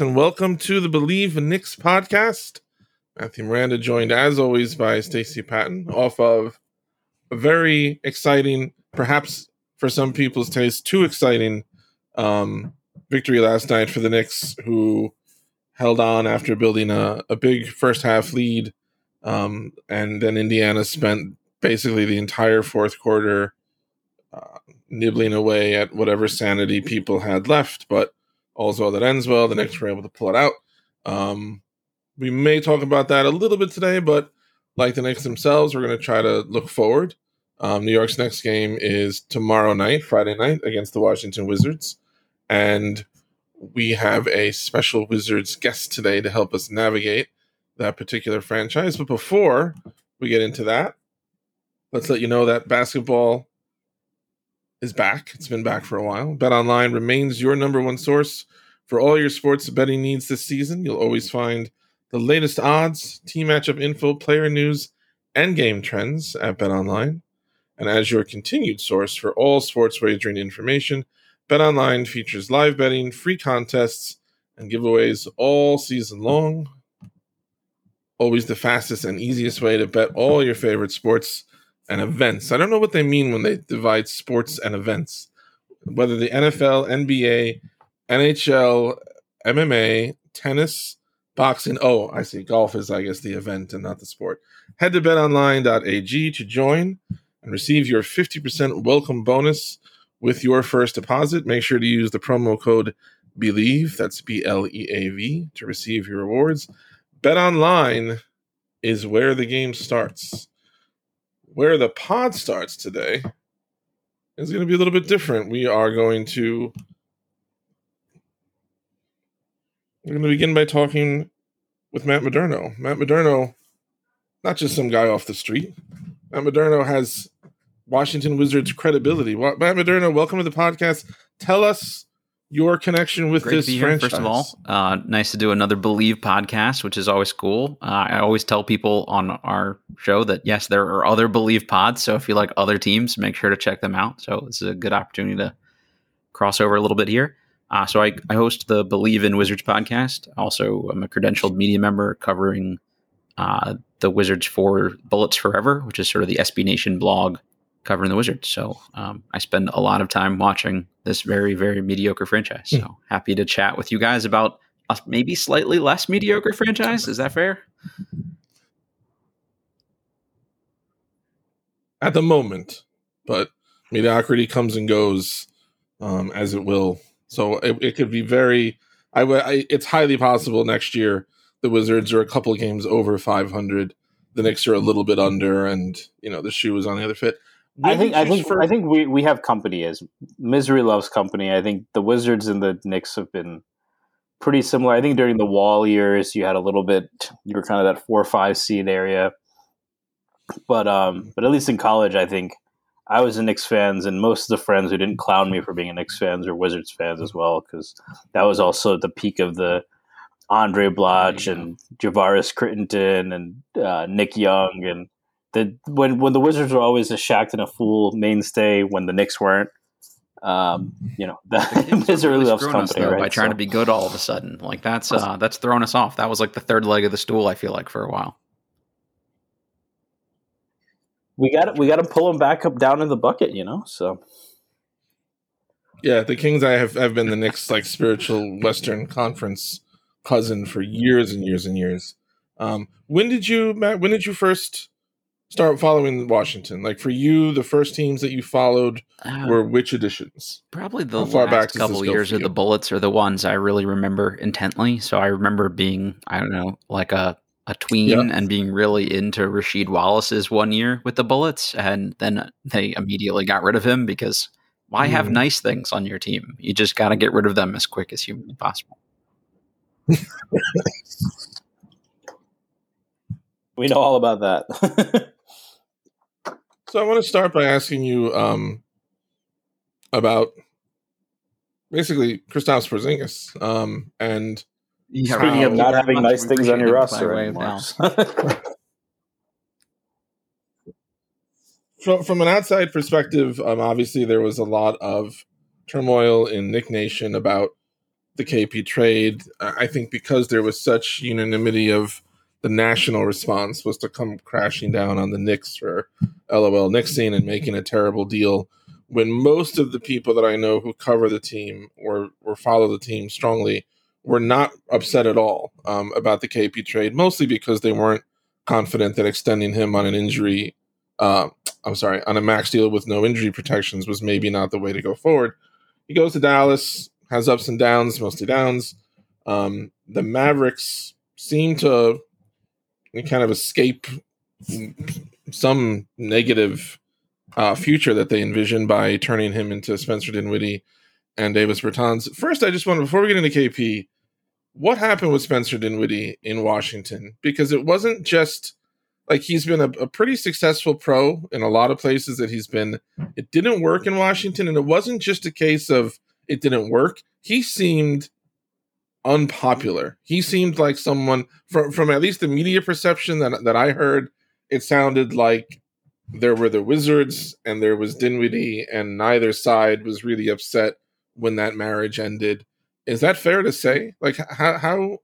And welcome to the Bleav Knicks podcast. Matthew Miranda joined as always by Stacy Patton off of a very exciting, perhaps for some people's taste, too exciting um, victory last night for the Knicks, who held on after building a, a big first half lead. Um, and then Indiana spent basically the entire fourth quarter uh, nibbling away at whatever sanity people had left. But all's well that ends well. The Knicks were able to pull it out. Um, we may talk about that a little bit today, but like the Knicks themselves, we're going to try to look forward. Um, New York's next game is tomorrow night, Friday night, against the Washington Wizards. And we have a special Wizards guest today to help us navigate that particular franchise. But before we get into that, let's let you know that basketball is back. It's been back for a while. Bet Online remains your number one source for all your sports betting needs this season. You'll always find the latest odds, team matchup info, player news, and game trends at Bet Online. And as your continued source for all sports wagering information, Bet Online features live betting, free contests, and giveaways all season long. Always the fastest and easiest way to bet all your favorite sports and events. I don't know what they mean when they divide sports and events. Whether the NFL, NBA, NHL, MMA, tennis, boxing. Oh, I see. Golf is, I guess, the event and not the sport. Head to betonline.ag to join and receive your 50% welcome bonus with your first deposit. Make sure to use the promo code BLEAV, that's B L E A V, to receive your rewards. Bet Online is where the game starts where the pod starts today is going to be a little bit different. We are going to we're going to begin by talking with Matt Moderno. Matt Moderno, not just some guy off the street. Matt Moderno has Washington Wizards credibility. Matt Moderno, welcome to the podcast. Tell us your connection with Great this to be here, franchise. First of all, uh, nice to do another Bleav podcast, which is always cool. Uh, I always tell people on our show that yes, there are other Bleav pods. So if you like other teams, make sure to check them out. So this is a good opportunity to cross over a little bit here. Uh, so I, I, host the Bleav in Wizards podcast. Also, I'm a credentialed media member covering uh, the Wizards for Bullets Forever, which is sort of the SB Nation blog covering the Wizards. So um, I spend a lot of time watching this very, very mediocre franchise. So mm. happy to chat with you guys about a maybe slightly less mediocre franchise. Is that fair? At the moment, but mediocrity comes and goes um, as it will. So it, it could be very. I, I it's highly possible next year the Wizards are a couple games over 500. The Knicks are a little bit under, and you know the shoe is on the other foot. I think I think for... I think we, we have company as misery loves company. I think the Wizards and the Knicks have been pretty similar. I think during the Wall years, you had a little bit. You were kind of that four or five seed area, but um, but at least in college, I think I was a Knicks fans, and most of the friends who didn't clown me for being a Knicks fans or Wizards fans as well, because that was also the peak of the Andre Blatche and Javaris Crittenton and uh, Nick Young and the when when the Wizards were always a Shaqtin' a Fool mainstay, when the Knicks weren't, um, you know, the misery really loves company, us, though, right? By trying so. to be good all of a sudden, like that's uh, that's thrown us off. That was like the third leg of the stool. I feel like for a while. we got we got to pull them back up down in the bucket, you know. So yeah, the Kings I have have been the Knicks like spiritual Western Conference cousin for years and years and years. Um, when did you Matt? When did you first start following Washington? Like for you, the first teams that you followed uh, were which editions? Probably the last couple years of the Bullets are the ones I really remember intently. So I remember being I don't know like a a tween yeah. and being really into Rasheed Wallace's one year with the Bullets, and then they immediately got rid of him because why have mm. nice things on your team? You just got to get rid of them as quick as humanly possible. we know all about that. so I want to start by asking you um, about basically Kristaps Porzingis um, and yeah, Speaking of not having nice things on your roster, from from an outside perspective, um, obviously there was a lot of turmoil in Knick Nation about the KP trade. I think because there was such unanimity of the national response was to come crashing down on the Knicks for LOL Nixing and making a terrible deal. When most of the people that I know who cover the team or or follow the team strongly were not upset at all um, about the KP trade, mostly because they weren't confident that extending him on an injury, uh, I'm sorry, on a max deal with no injury protections was maybe not the way to go forward. He goes to Dallas, has ups and downs, mostly downs. Um, the Mavericks seem to kind of escape some negative uh, future that they envision by turning him into Spencer Dinwiddie and Davis Bertans. First, I just want before we get into KP, what happened with Spencer Dinwiddie in Washington? Because it wasn't just like he's been a, a, pretty successful pro in a lot of places that he's been. It didn't work in Washington, and it wasn't just a case of it didn't work. He seemed unpopular. He seemed like someone from from at least the media perception that that I heard. It sounded like there were the Wizards and there was Dinwiddie, and neither side was really upset when that marriage ended. Is that fair to say? Like how how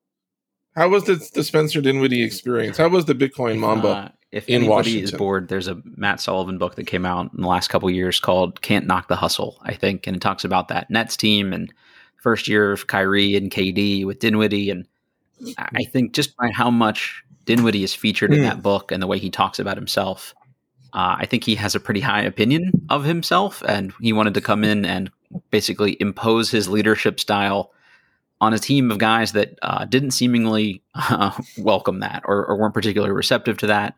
how was the, the Spencer Dinwiddie experience? How was the Bitcoin Mamba? Uh, if in anybody Washington? is bored, there's a Matt Sullivan book that came out in the last couple years called "Can't Knock the Hustle," I think, and it talks about that Nets team and first year of Kyrie and KD with Dinwiddie, and I think just by how much Dinwiddie is featured in hmm. that book and the way he talks about himself, uh, I think he has a pretty high opinion of himself, and he wanted to come in and basically impose his leadership style on a team of guys that uh, didn't seemingly uh, welcome that or, or, weren't particularly receptive to that.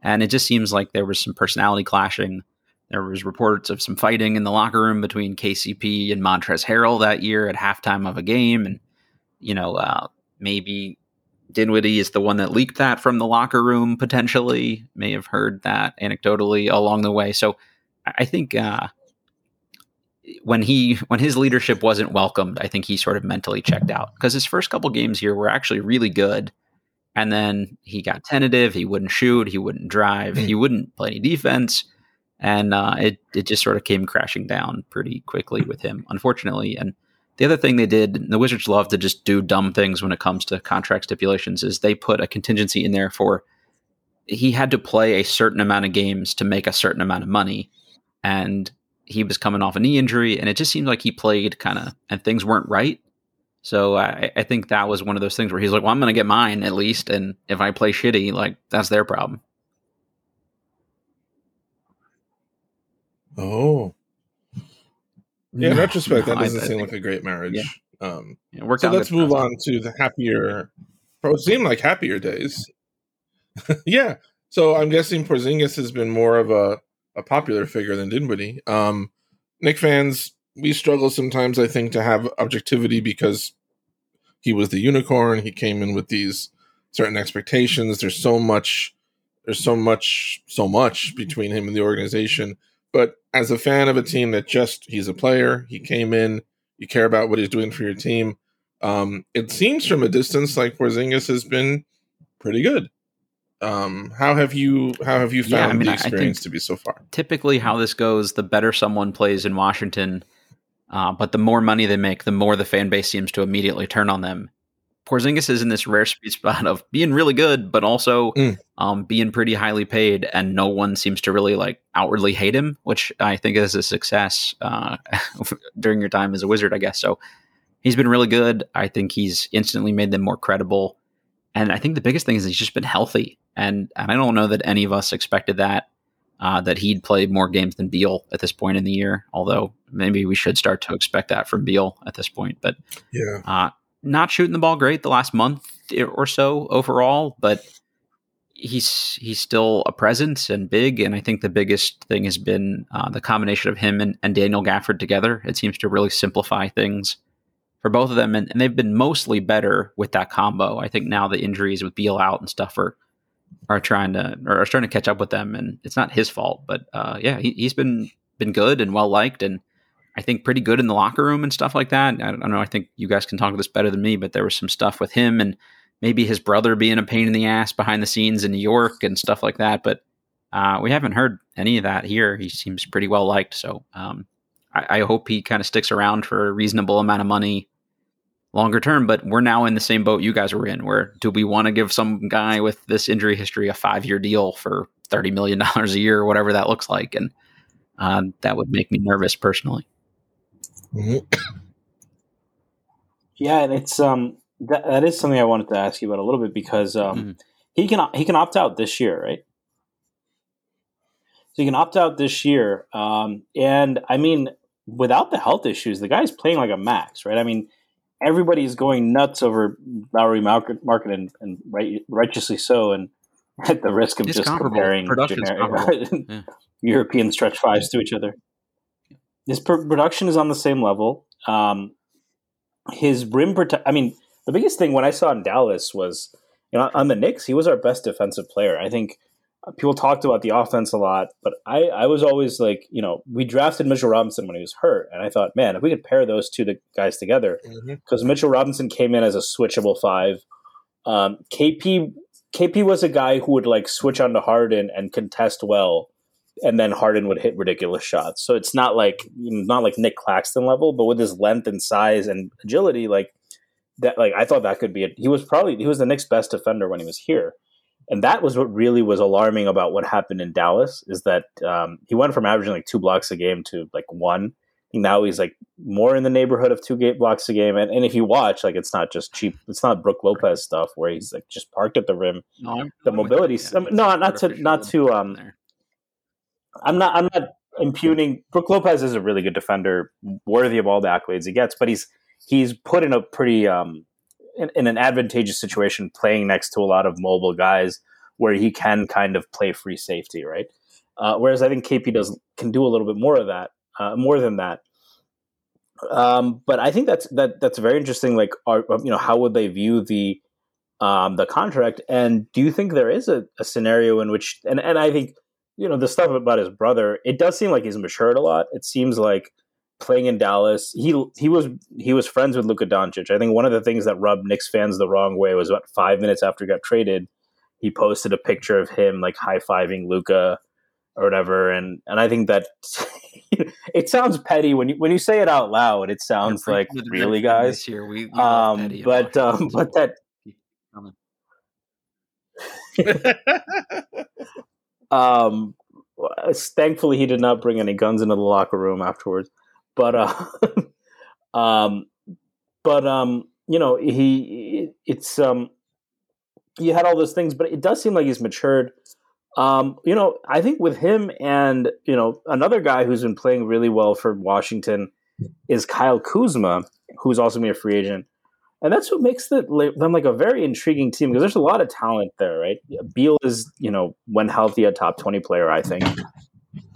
And it just seems like there was some personality clashing. There was reports of some fighting in the locker room between KCP and Montrezl Harrell that year at halftime of a game, and you know uh, maybe Dinwiddie is the one that leaked that from the locker room. Potentially, may have heard that anecdotally along the way. So I think uh, when he when his leadership wasn't welcomed, I think he sort of mentally checked out because his first couple games here were actually really good, and then he got tentative. He wouldn't shoot. He wouldn't drive. He wouldn't play any defense, and uh, it it just sort of came crashing down pretty quickly with him, unfortunately. And the other thing they did, the Wizards love to just do dumb things when it comes to contract stipulations, is they put a contingency in there for he had to play a certain amount of games to make a certain amount of money, and he was coming off a knee injury, and it just seemed like he played kind of, and things weren't right. So I, I, think that was one of those things where he's like, "Well, I'm going to get mine at least, and if I play shitty, like that's their problem." Oh, yeah. In retrospect, that doesn't I, seem I like a great marriage. Yeah. Um, yeah, so let's move on to the happier. It seemed like happier days. yeah. So I'm guessing Porzingis has been more of a a popular figure than Dinwiddie. Um, Knick fans, we struggle sometimes, I think, to have objectivity because he was the unicorn. He came in with these certain expectations. There's so much, there's so much, so much between him and the organization. But as a fan of a team that just he's a player, he came in, you care about what he's doing for your team. Um, it seems from a distance like Porzingis has been pretty good. Um, how have you how have you found yeah, I mean, the experience to be so far? Typically, how this goes, the better someone plays in Washington, uh, but the more money they make, the more the fan base seems to immediately turn on them. Porzingis is in this rare sweet spot of being really good, but also mm. um, being pretty highly paid, and no one seems to really like outwardly hate him, which I think is a success uh, during your time as a wizard, I guess. So he's been really good. I think he's instantly made them more credible, and I think the biggest thing is he's just been healthy, and and I don't know that any of us expected that. Uh, that he'd play more games than Beal at this point in the year, although maybe we should start to expect that from Beal at this point. But yeah, uh, not shooting the ball great the last month or so overall, but he's he's still a presence and big. And I think the biggest thing has been uh, the combination of him and, and, Daniel Gafford together. It seems to really simplify things for both of them, and, and, they've been mostly better with that combo. I think now the injuries with Beal out and stuff are are trying to are starting to catch up with them, and it's not his fault. But uh, yeah, he, he's been been good and well liked and I think pretty good in the locker room and stuff like that. I don't know. I think you guys can talk this better than me, but there was some stuff with him and maybe his brother being a pain in the ass behind the scenes in New York and stuff like that. But uh, we haven't heard any of that here. He seems pretty well liked. So um, I, I, hope he kind of sticks around for a reasonable amount of money longer term. But we're now in the same boat you guys were in, where do we want to give some guy with this injury history a five year deal for $30 million a year or whatever that looks like? And uh, that would make me nervous personally. Mm-hmm. Yeah, and it's um that, that is something I wanted to ask you about a little bit because um mm-hmm. he can he can opt out this year, right? So he can opt out this year, um, and I mean, without the health issues, the guy's playing like a max, right? I mean, everybody's going nuts over Lauri Markkanen and, and right, righteously so, and at the risk of it's just comparing generic, yeah. European stretch fives to each other his production is on the same level. Um, his rim protect. I mean, the biggest thing when I saw in Dallas was, you know, on the Knicks, he was our best defensive player. I think people talked about the offense a lot, but I, I was always like, you know, we drafted Mitchell Robinson when he was hurt, and I thought, man, if we could pair those two guys together, because mm-hmm. Mitchell Robinson came in as a switchable five. Um, KP KP was a guy who would like switch onto Harden and contest well and then Harden would hit ridiculous shots. So it's not like not like Nic Claxton level, but with his length and size and agility, like that. Like I thought that could be. A, he was probably he was the Knicks' best defender when he was here, and that was what really was alarming about what happened in Dallas is that um, he went from averaging like two blocks a game to like one. Now he's like more in the neighborhood of two gate blocks a game, and, and if you watch, like it's not just cheap. It's not Brook Lopez stuff where he's like just parked at the rim. No, the mobility, um, no, not to not to um, I'm not. I'm not impugning. Brook Lopez is a really good defender, worthy of all the accolades he gets. But he's he's put in a pretty um, in, in, an advantageous situation, playing next to a lot of mobile guys, where he can kind of play free safety, right? Uh, whereas I think KP does can do a little bit more of that, uh, more than that. Um, but I think that's that that's very interesting. Like, are, you know, how would they view the um, the contract? And do you think there is a, a scenario in which, and and I think you know the stuff about his brother it does seem like he's matured a lot. It seems like playing in Dallas he he was he was friends with Luka Doncic. I think one of the things that rubbed Knicks fans the wrong way was about 5 minutes after he got traded he posted a picture of him like high-fiving Luka or whatever. And and I think that it sounds petty. When you when you say it out loud it sounds like really guys. here we, we um but um but that Um, thankfully, he did not bring any guns into the locker room afterwards. But, uh, um, but um, you know, he it's um, he had all those things, but it does seem like he's matured. Um, you know, I think with him and you know another guy who's been playing really well for Washington is Kyle Kuzma, who's also been a free agent and that's what makes the, them like a very intriguing team because there's a lot of talent there, right? Beal is, you know, when healthy, a top twenty player, I think.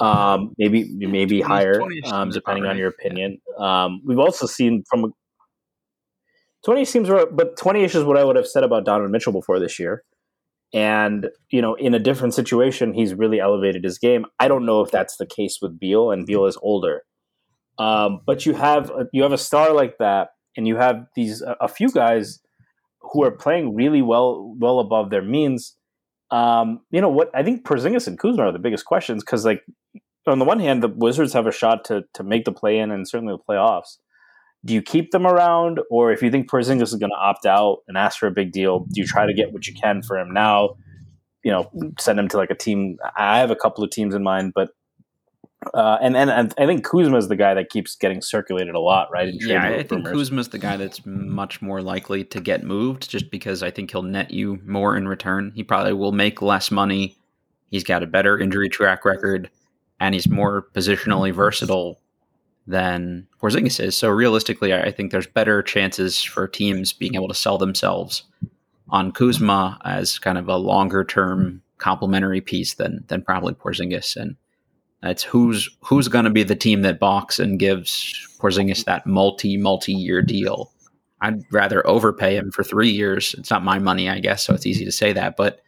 Um, maybe maybe higher, um, depending on your opinion. Um, we've also seen from twenty seems, but twenty ish is what I would have said about Donovan Mitchell before this year. And you know, in a different situation, he's really elevated his game. I don't know if that's the case with Beal, and Beal is older. Um, but you have you have a star like that and you have these a few guys who are playing really well well above their means. Um, you know what? I think Porzingis and Kuzma are the biggest questions because, like, on the one hand, the Wizards have a shot to to make the play in and certainly the playoffs. do you keep them around, or if you think Porzingis is going to opt out and ask for a big deal, do you try to get what you can for him now? You know, send him to like a team. I have a couple of teams in mind, but uh, and, and I think Kuzma is the guy that keeps getting circulated a lot, right? yeah, I think Kuzma is the guy that's much more likely to get moved, just because I think he'll net you more in return. He probably will make less money. He's got a better injury track record, and he's more positionally versatile than Porzingis is. So realistically, I think there's better chances for teams being able to sell themselves on Kuzma as kind of a longer term complementary piece than than probably Porzingis. And it's who's who's going to be the team that balks and gives Porzingis that multi multi year deal. I'd rather overpay him for three years. It's not my money, I guess, so it's easy to say that. But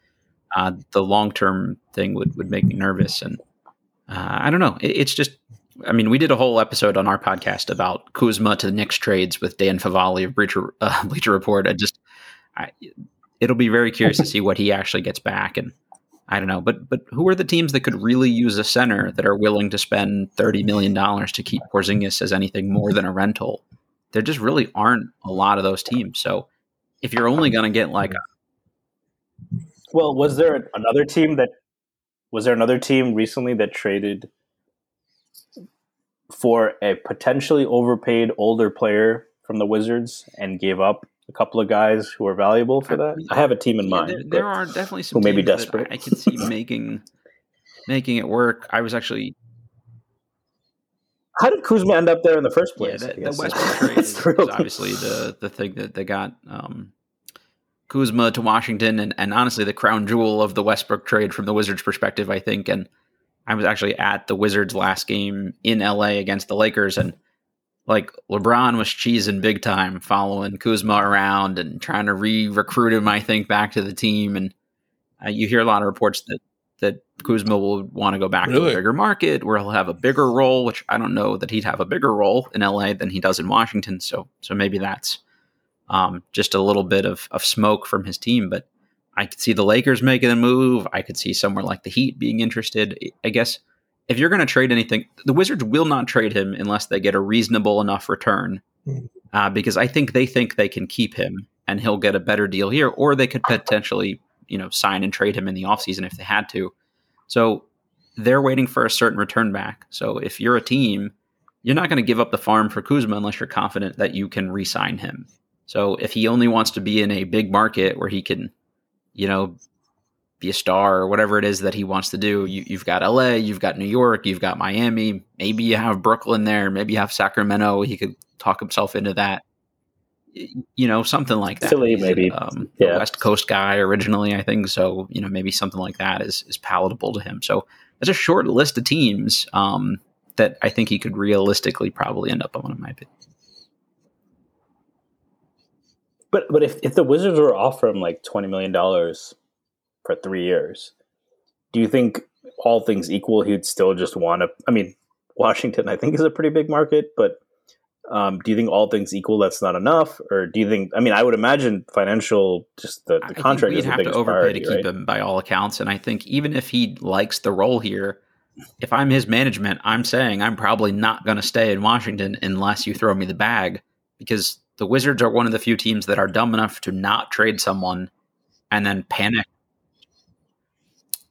uh, the long term thing would would make me nervous, and uh, I don't know. It, it's just I mean, we did a whole episode on our podcast about Kuzma to the Knicks trades with Dan Favale of Bleacher, uh, Bleacher Report. I just, I, it'll be very curious to see what he actually gets back. And I don't know, but but who are the teams that could really use a center that are willing to spend thirty million dollars to keep Porzingis as anything more than a rental? There just really aren't a lot of those teams. So if you're only going to get like, a, well, was there another team that was there another team recently that traded? for a potentially overpaid older player from the Wizards and gave up a couple of guys who are valuable for that. I have a team in yeah, mind. There, there are definitely some who may be desperate. I can see making making it work. I was actually. How did Kuzma end up there in the first place? Yeah, the, the Westbrook trade is, is obviously the the thing that they got um, Kuzma to Washington, and, and honestly the crown jewel of the Westbrook trade from the Wizards' perspective, I think, and I was actually at the Wizards last game in LA against the Lakers and like LeBron was cheesing big time, following Kuzma around and trying to re-recruit him. I think back to the team, and uh, you hear a lot of reports that that Kuzma will want to go back really? to a bigger market where he'll have a bigger role. Which I don't know that he'd have a bigger role in LA than he does in Washington. So so maybe that's um, just a little bit of of smoke from his team, but I could see the Lakers making a move. I could see somewhere like the Heat being interested. I guess if you're going to trade anything, the Wizards will not trade him unless they get a reasonable enough return. Hmm. Uh, because I think they think they can keep him and he'll get a better deal here, or they could potentially, you know, sign and trade him in the offseason if they had to. So they're waiting for a certain return back. So if you're a team, you're not going to give up the farm for Kuzma unless you're confident that you can re sign him. So if he only wants to be in a big market where he can you know, be a star or whatever it is that he wants to do. You, have got LA, you've got New York, you've got Miami. Maybe you have Brooklyn there. Maybe you have Sacramento. He could talk himself into that. You know, something like that. Philly, maybe. Um, yeah. West Coast guy originally, I think. So, you know, maybe something like that is, is palatable to him. So it's a short list of teams um, that I think he could realistically probably end up on, in my opinion. But but if, if the Wizards were offering like twenty million dollars for three years, do you think all things equal he'd still just want to? I mean, Washington I think is a pretty big market, but um, do you think all things equal that's not enough, or do you think? I mean, I would imagine financial, just the, the contract is the have to overpay to keep right? him by all accounts, and I think even if he likes the role here, if I'm his management, I'm saying I'm probably not going to stay in Washington unless you throw me the bag because the Wizards are one of the few teams that are dumb enough to not trade someone and then panic.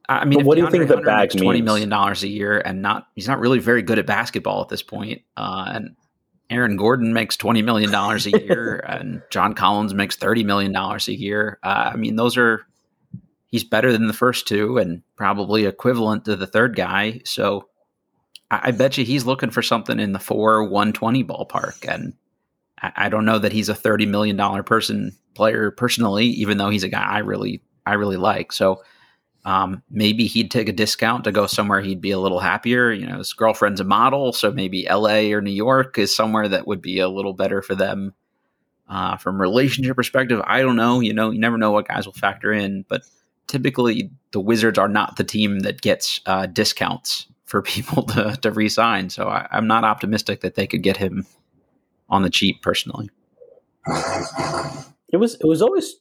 I mean, what do you think the bag twenty million dollars a year, and not he's not really very good at basketball at this point. Uh, and Aaron Gordon makes twenty million dollars a year, and John Collins makes thirty million dollars a year. Uh, I mean, those are he's better than the first two, and probably equivalent to the third guy. So I, I bet you he's looking for something in the four one twenty ballpark, and I, don't know that he's a thirty million dollar person player personally, even though he's a guy I really I really like. So um, maybe he'd take a discount to go somewhere he'd be a little happier. You know, his girlfriend's a model, so maybe L.A. or New York is somewhere that would be a little better for them uh, from relationship perspective. I don't know. You know, you never know what guys will factor in, but typically the Wizards are not the team that gets uh, discounts for people to to resign. So I, I'm not optimistic that they could get him on the cheap personally. It was it was always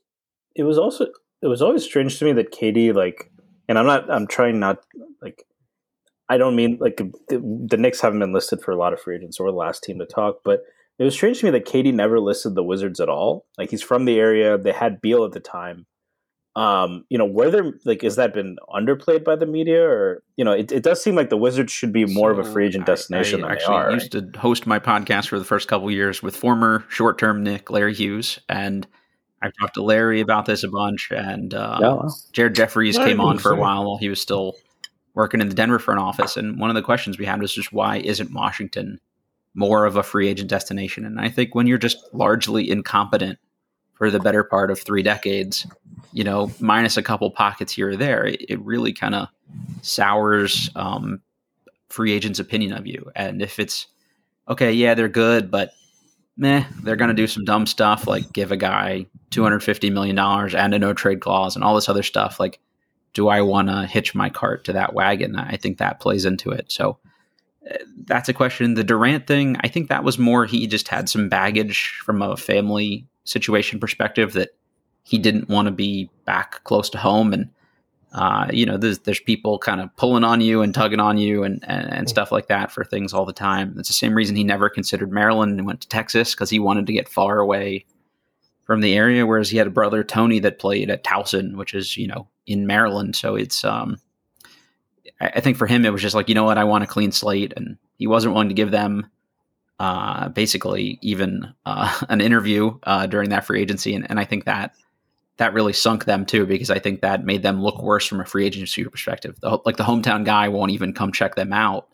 it was also it was always strange to me that KD like and I'm not I'm trying not like I don't mean like the, the Knicks haven't been listed for a lot of free agents or the last team to talk, but it was strange to me that KD never listed the Wizards at all. Like he's from the area. They had Beal at the time. Um, you know, whether like has that been underplayed by the media, or you know, it, it does seem like the Wizards should be more so of a free agent destination I, I than actually are. Used to host my podcast for the first couple years with former short-term Knick Larry Hughes, and I've talked to Larry about this a bunch. And uh, yeah. Jared Jeffries came on for a while while he was still working in the Denver front office, and one of the questions we had was just why isn't Washington more of a free agent destination? And I think when you're just largely incompetent for the better part of three decades, you know, minus a couple pockets here or there, it, it really kind of sours um, free agents' opinion of you. And if it's okay, yeah, they're good, but meh, they're going to do some dumb stuff like give a guy $250 million and a no trade clause and all this other stuff. Like, do I want to hitch my cart to that wagon? I think that plays into it. So uh, that's a question. The Durant thing, I think that was more he just had some baggage from a family situation perspective that he didn't want to be back close to home and uh, you know there's, there's people kind of pulling on you and tugging on you and, and, and, stuff like that for things all the time. It's the same reason he never considered maryland and went to texas because he wanted to get far away from the area whereas he had a brother tony that played at towson which is you know in maryland. So it's um I, I think for him it was just like you know what? I want a clean slate. And he wasn't willing to give them uh, basically even uh, an interview uh, during that free agency, and, and I think that that really sunk them too because I think that made them look worse from a free agency perspective. The, like the hometown guy won't even come check them out.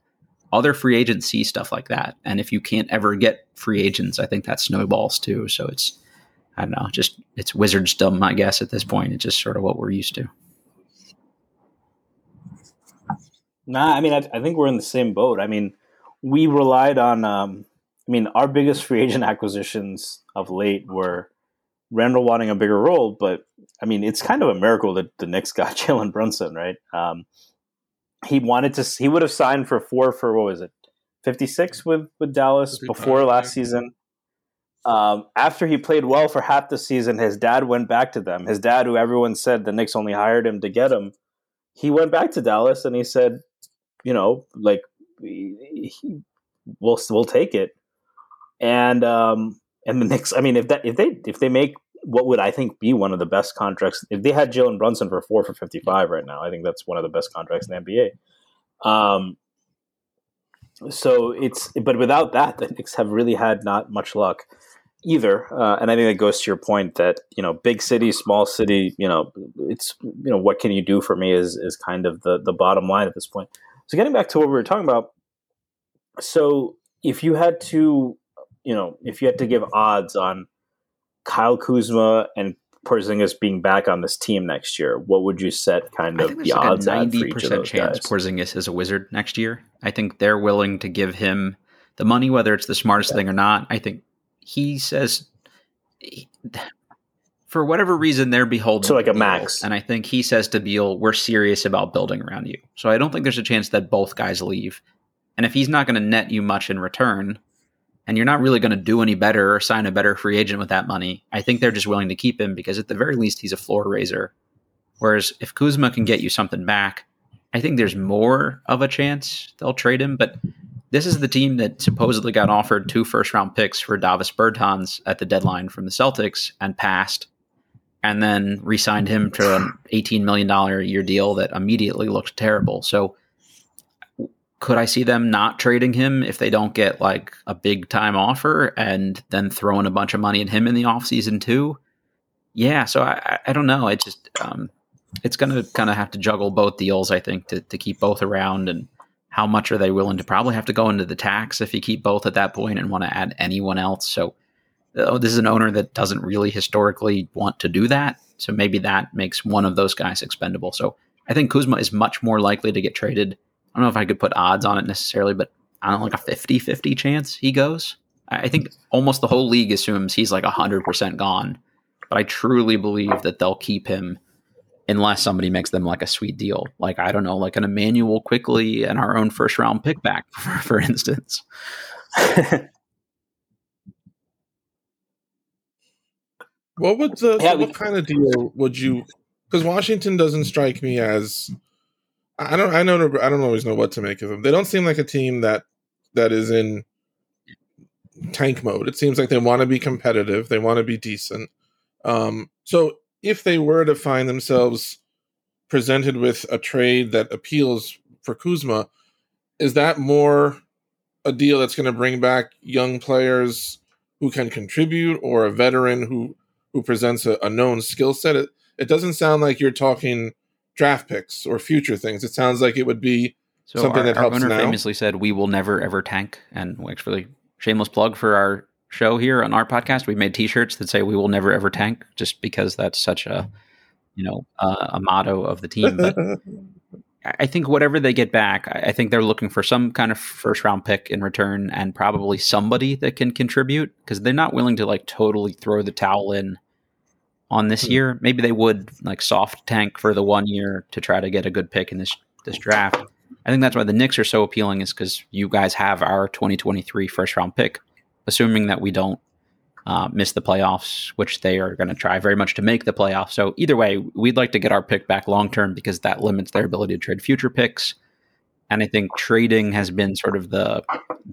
Other free agents see stuff like that, and if you can't ever get free agents, I think that snowballs too. So it's I don't know, just it's wizards dumb, I guess. At this point, it's just sort of what we're used to. Nah, I mean, I, I think we're in the same boat. I mean, we relied on um, I mean, our biggest free agent acquisitions of late were Randle wanting a bigger role, but I mean, it's kind of a miracle that the Knicks got Jalen Brunson, right? Um, he wanted to, he would have signed for four for what was it, fifty six with with Dallas before last season. Um, after he played well for half the season, his dad went back to them. His dad, who everyone said the Knicks only hired him to get him, he went back to Dallas and he said, you know, like he, we'll we'll take it and um, and the Knicks. I mean, if that if they if they make what would I think be one of the best contracts if they had Jalen Brunson for four for fifty five right now, I think that's one of the best contracts in the NBA. Um, so it's but without that, the Knicks have really had not much luck either. Uh, and I think that goes to your point that you know, big city, small city, you know, it's you know, what can you do for me is is kind of the the bottom line at this point. So getting back to what we were talking about, so if you had to you know, if you had to give odds on Kyle Kuzma and Porzingis being back on this team next year, what would you set kind of the like odds a ninety percent chance guys? Porzingis is a wizard next year. I think they're willing to give him the money, whether it's the smartest yeah. thing or not. I think he says. He, for whatever reason, they're beholden. So, like a max. And I think he says to Beal, we're serious about building around you. So, I don't think there's a chance that both guys leave. And if he's not going to net you much in return, and you're not really going to do any better or sign a better free agent with that money. I think they're just willing to keep him because at the very least he's a floor raiser. Whereas if Kuzma can get you something back, I think there's more of a chance they'll trade him. But this is the team that supposedly got offered two first round picks for Davis Bertans at the deadline from the Celtics and passed, and then re signed him to an $18 million a year deal that immediately looked terrible. So could I see them not trading him if they don't get like a big time offer and then throwing a bunch of money at him in the offseason too? Yeah, so I, I don't know. I just um, it's going to kind of have to juggle both deals, I think, to, to keep both around. And how much are they willing to probably have to go into the tax if you keep both at that point and want to add anyone else? So oh, this is an owner that doesn't really historically want to do that. So maybe that makes one of those guys expendable. So I think Kuzma is much more likely to get traded I don't know if I could put odds on it necessarily, but I don't know, like a 50 50 chance he goes. I think almost the whole league assumes he's like 100% gone. But I truly believe that they'll keep him unless somebody makes them like a sweet deal. Like, I don't know, like an Immanuel Quickley and our own first round pick back, for, for instance. what would the yeah, what kind of deal would you because Washington doesn't strike me as I don't. I don't. I don't always know what to make of them. They don't seem like a team that that is in tank mode. It seems like they want to be competitive, they want to be decent. Um, so if they were to find themselves presented with a trade that appeals for Kuzma, is that more a deal that's going to bring back young players who can contribute, or a veteran who who presents a, a known skill set? It, it doesn't sound like you're talking draft picks or future things. It sounds like it would be so something our, that helps our owner now. famously said, "We will never ever tank." And actually, shameless plug for our show here on our podcast. We made T-shirts that say "We will never ever tank," just because that's such a you know uh, a motto of the team. But I think whatever they get back, I think they're looking for some kind of first round pick in return, and probably somebody that can contribute because they're not willing to like totally throw the towel in on this hmm. year. Maybe they would like soft tank for the one year to try to get a good pick in this this draft. I think that's why the Knicks are so appealing is because you guys have our 2023 first round pick, assuming that we don't uh, miss the playoffs, which they are going to try very much to make the playoffs. So either way, we'd like to get our pick back long term because that limits their ability to trade future picks. And I think trading has been sort of the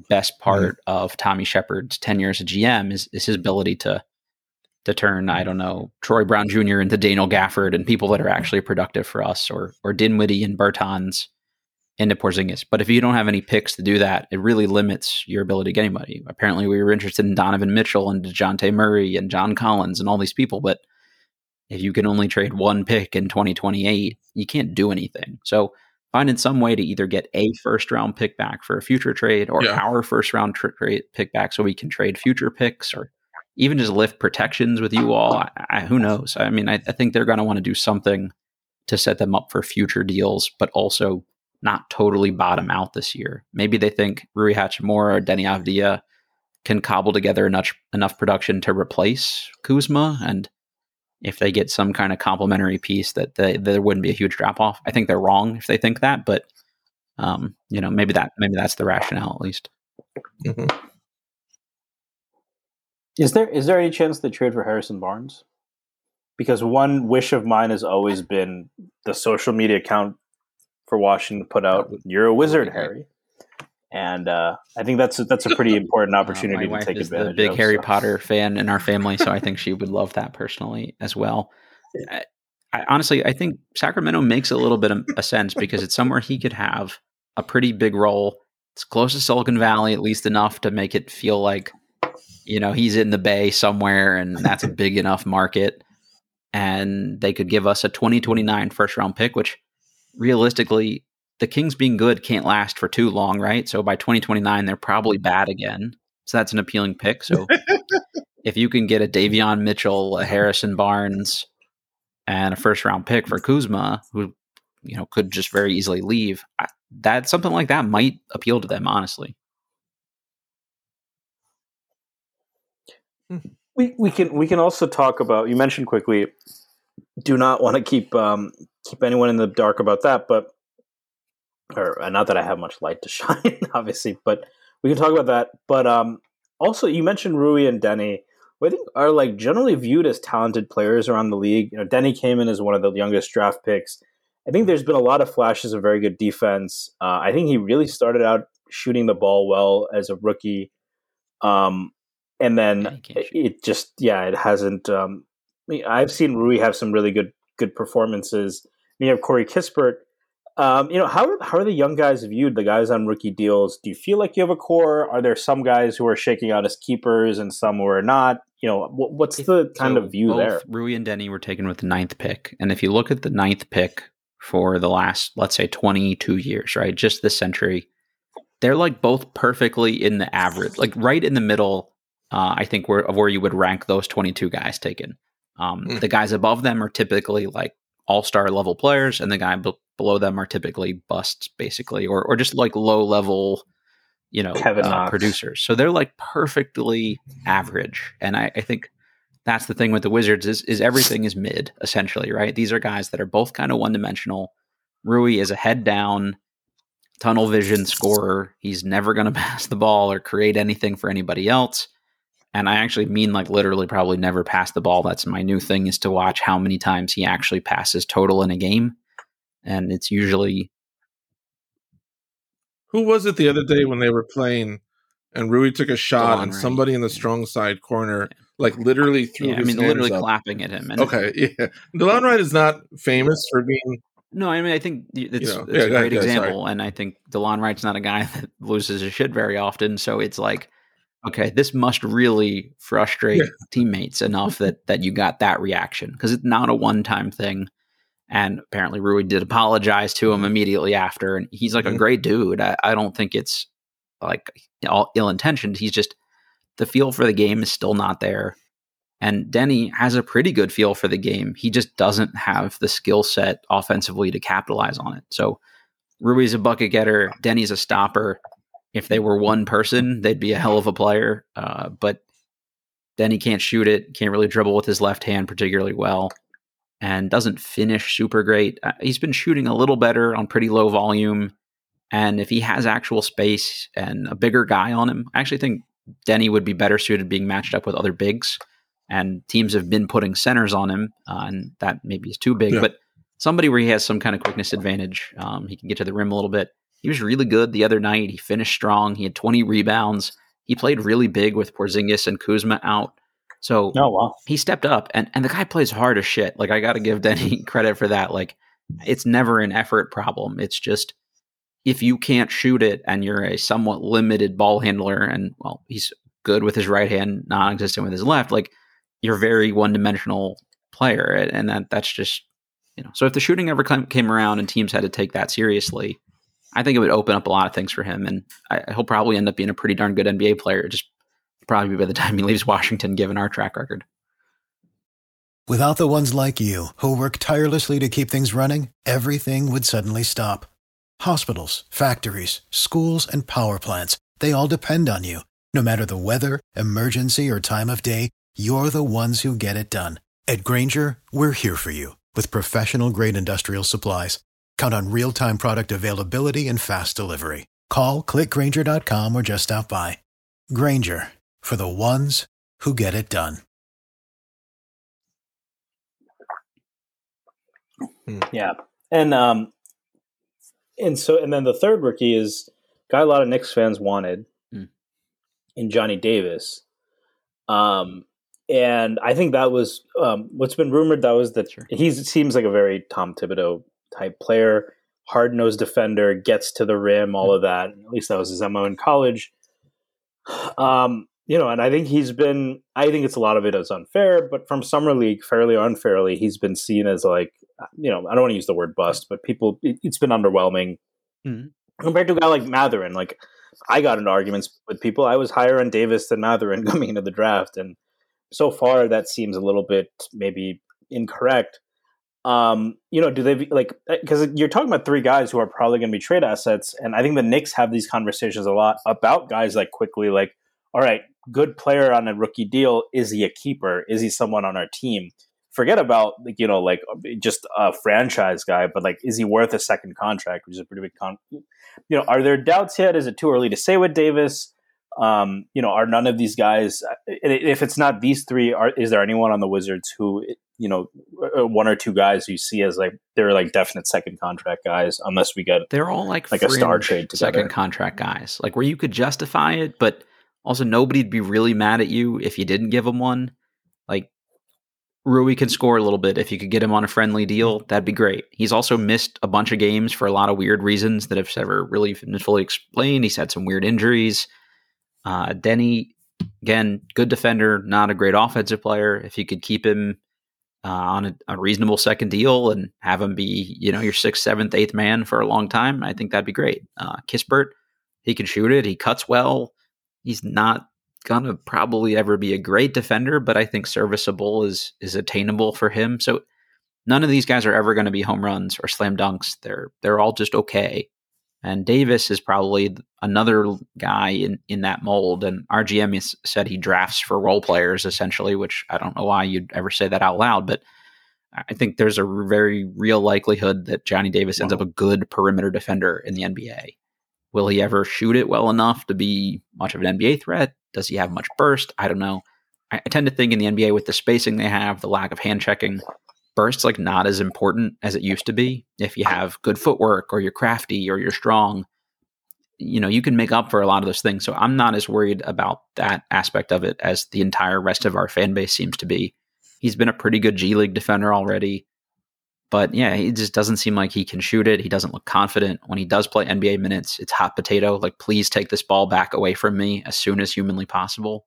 best part mm-hmm. of Tommy Sheppard's 10 years as GM is, is his ability to to turn, I don't know, Troy Brown Jr. into Daniel Gafford and people that are actually productive for us or or Dinwiddie and Bertans into Porzingis. But if you don't have any picks to do that, it really limits your ability to get anybody. Apparently, we were interested in Donovan Mitchell and DeJounte Murray and John Collins and all these people, but if you can only trade one pick in 2028, you can't do anything. So finding some way to either get a first round pick back for a future trade or yeah. our first round trade pick back so we can trade future picks or even just lift protections with you all. I, I, who knows? I mean, I, I think they're going to want to do something to set them up for future deals, but also not totally bottom out this year. Maybe they think Rui Hachimura or Deni Avdija can cobble together enough enough production to replace Kuzma, and if they get some kind of complementary piece, that they, there wouldn't be a huge drop off. I think they're wrong if they think that, but um, you know, maybe that maybe that's the rationale at least. Mm-hmm. Is there is there any chance they trade for Harrison Barnes? Because one wish of mine has always been the social media account for Washington to put out "You're a wizard, Harry," and uh, I think that's that's a pretty important uh, opportunity uh, to take advantage. The big of, Harry so. Potter fan in our family, so I think she would love that personally as well. I, I, honestly, I think Sacramento makes a little bit of a sense because it's somewhere he could have a pretty big role. It's close to Silicon Valley, at least enough to make it feel like you know he's in the Bay somewhere, and that's a big enough market. And they could give us a 2029 first round pick, which realistically, the Kings being good can't last for too long, right? So by 2029, they're probably bad again. So that's an appealing pick. So if you can get a Davion Mitchell, a Harrison Barnes, and a first round pick for Kuzma, who you know could just very easily leave, that something like that might appeal to them, honestly. We we can we can also talk about. You mentioned Quickley. Do not want to keep um, keep anyone in the dark about that, but or uh, not that I have much light to shine, obviously, but we can talk about that. But um, also, you mentioned Rui and Deni, who I think are like generally viewed as talented players around the league. You know, Deni came in as one of the youngest draft picks. I think there's been a lot of flashes of very good defense. Uh, I think he really started out shooting the ball well as a rookie, um, and then it just yeah, it hasn't. Um, I mean, I've seen Rui have some really good good performances you have Corey Kispert. Um, you know, how, how are the young guys viewed, the guys on rookie deals? Do you feel like you have a core? Are there some guys who are shaking out as keepers and some who are not? You know, what, what's the kind so of view there? Rui and Deni were taken with the ninth pick. And if you look at the ninth pick for the last, let's say, 22 years, right? Just this century, they're like both perfectly in the average, like right in the middle, uh, I think, where, of where you would rank those 22 guys taken. Um, mm. The guys above them are typically like all star level players, and the guy b- below them are typically busts, basically, or or just like low level, you know, uh, producers. So they're like perfectly average, and I, I think that's the thing with the Wizards is is everything is mid essentially, right? These are guys that are both kind of one dimensional. Rui is a head down, tunnel vision scorer. He's never going to pass the ball or create anything for anybody else and I actually mean like literally probably never pass the ball. That's my new thing is to watch how many times he actually passes total in a game. And it's usually Who was it the other day when they were playing and Rui took a shot, and somebody in the strong side corner, like literally threw. Yeah, I mean, literally up. clapping at him. And okay, yeah. Delon Wright is not famous for being. No, I mean, I think it's, you know, it's yeah, a great example, and I think Delon Wright's not a guy that loses his shit very often. So it's like, okay, this must really frustrate yeah. teammates enough that that you got that reaction because it's not a one time thing. And apparently, Rui did apologize to him immediately after, and he's like mm-hmm. a great dude. I, I don't think it's like all ill intentioned. He's just the feel for the game is still not there. And Deni has a pretty good feel for the game. He just doesn't have the skill set offensively to capitalize on it. So Rui's a bucket getter. Deni's a stopper. If they were one person, they'd be a hell of a player. Uh, but Deni can't shoot it, can't really dribble with his left hand particularly well, and doesn't finish super great. Uh, he's been shooting a little better on pretty low volume. And if he has actual space and a bigger guy on him, I actually think Deni would be better suited being matched up with other bigs. And teams have been putting centers on him, uh, and that maybe is too big. Yeah. But somebody where he has some kind of quickness advantage, um, he can get to the rim a little bit. He was really good the other night. He finished strong. He had 20 rebounds. He played really big with Porzingis and Kuzma out. So oh, wow. he stepped up, and and the guy plays hard as shit. Like I got to give Deni credit for that. Like it's never an effort problem. It's just if you can't shoot it and you're a somewhat limited ball handler and well he's good with his right hand non-existent with his left like you're very one-dimensional player and that that's just you know so if the shooting ever came around and teams had to take that seriously i think it would open up a lot of things for him and I, he'll probably end up being a pretty darn good nba player just probably by the time he leaves washington given our track record without the ones like you who work tirelessly to keep things running everything would suddenly stop Hospitals, factories, schools, and power plants, they all depend on you. No matter the weather, emergency, or time of day, you're the ones who get it done. At Grainger, we're here for you with professional grade industrial supplies. Count on real time product availability and fast delivery. Call clickgrainger.com or just stop by. Grainger for the ones who get it done. Yeah. And um, and so and then the third rookie is guy a lot of Knicks fans wanted mm. in Johnny Davis. Um, and I think that was um, what's been rumored. That was that sure. he seems like a very Tom Thibodeau type player, hard nosed defender, gets to the rim, all of that. At least that was his mo in college. Um, you know, and I think he's been. I think it's a lot of it is unfair, but from summer league, fairly or unfairly, he's been seen as like you know, I don't want to use the word bust, but people, it, has been underwhelming mm-hmm. compared to a guy like Mathurin. Like, I got into arguments with people. I was higher on Davis than Mathurin coming into the draft, and so far that seems a little bit maybe incorrect. Um, you know, do they like because you're talking about three guys who are probably going to be trade assets, and I think the Knicks have these conversations a lot about guys like Quickley, like, all right, good player on a rookie deal. Is he a keeper? Is he someone on our team? forget about like you know like just a franchise guy, but like is he worth a second contract, which is a pretty big con. You know, are there doubts yet? Is it too early to say with Davis? Um, you know, are none of these guys? If it's not these three, are is there anyone on the Wizards who you know uh, one or two guys you see as like they're like definite second contract guys? Unless we get they're all like like a star trade together. second contract guys, like where you could justify it, but also nobody'd be really mad at you if you didn't give them one. Like Rui can score a little bit. If you could get him on a friendly deal, that'd be great. He's also missed a bunch of games for a lot of weird reasons that have never really been fully explained. He's had some weird injuries. Uh, Deni, again, good defender, not a great offensive player. If you could keep him uh, on a, a, reasonable second deal and have him be, you know, your sixth, seventh, eighth man for a long time, I think that'd be great. Uh, Kispert, he can shoot it. He cuts well. He's not gonna probably ever be a great defender, but I think serviceable is is attainable for him. So none of these guys are ever going to be home runs or slam dunks. They're they're all just okay. And Davis is probably another guy in, in that mold. And RGM said he drafts for role players essentially, which I don't know why you'd ever say that out loud, but I think there's a very real likelihood that Johnny Davis ends up a good perimeter defender in the NBA. Will he ever shoot it well enough to be much of an NBA threat? Does he have much burst? I don't know. I, I tend to think in the NBA with the spacing they have, the lack of hand checking, burst's like not as important as it used to be. If you have good footwork or you're crafty or you're strong, you know, you can make up for a lot of those things. So I'm not as worried about that aspect of it as the entire rest of our fan base seems to be. He's been a pretty good G League defender already. But yeah, he just doesn't seem like he can shoot it. He doesn't look confident. When he does play NBA minutes, it's hot potato. Like, please take this ball back away from me as soon as humanly possible,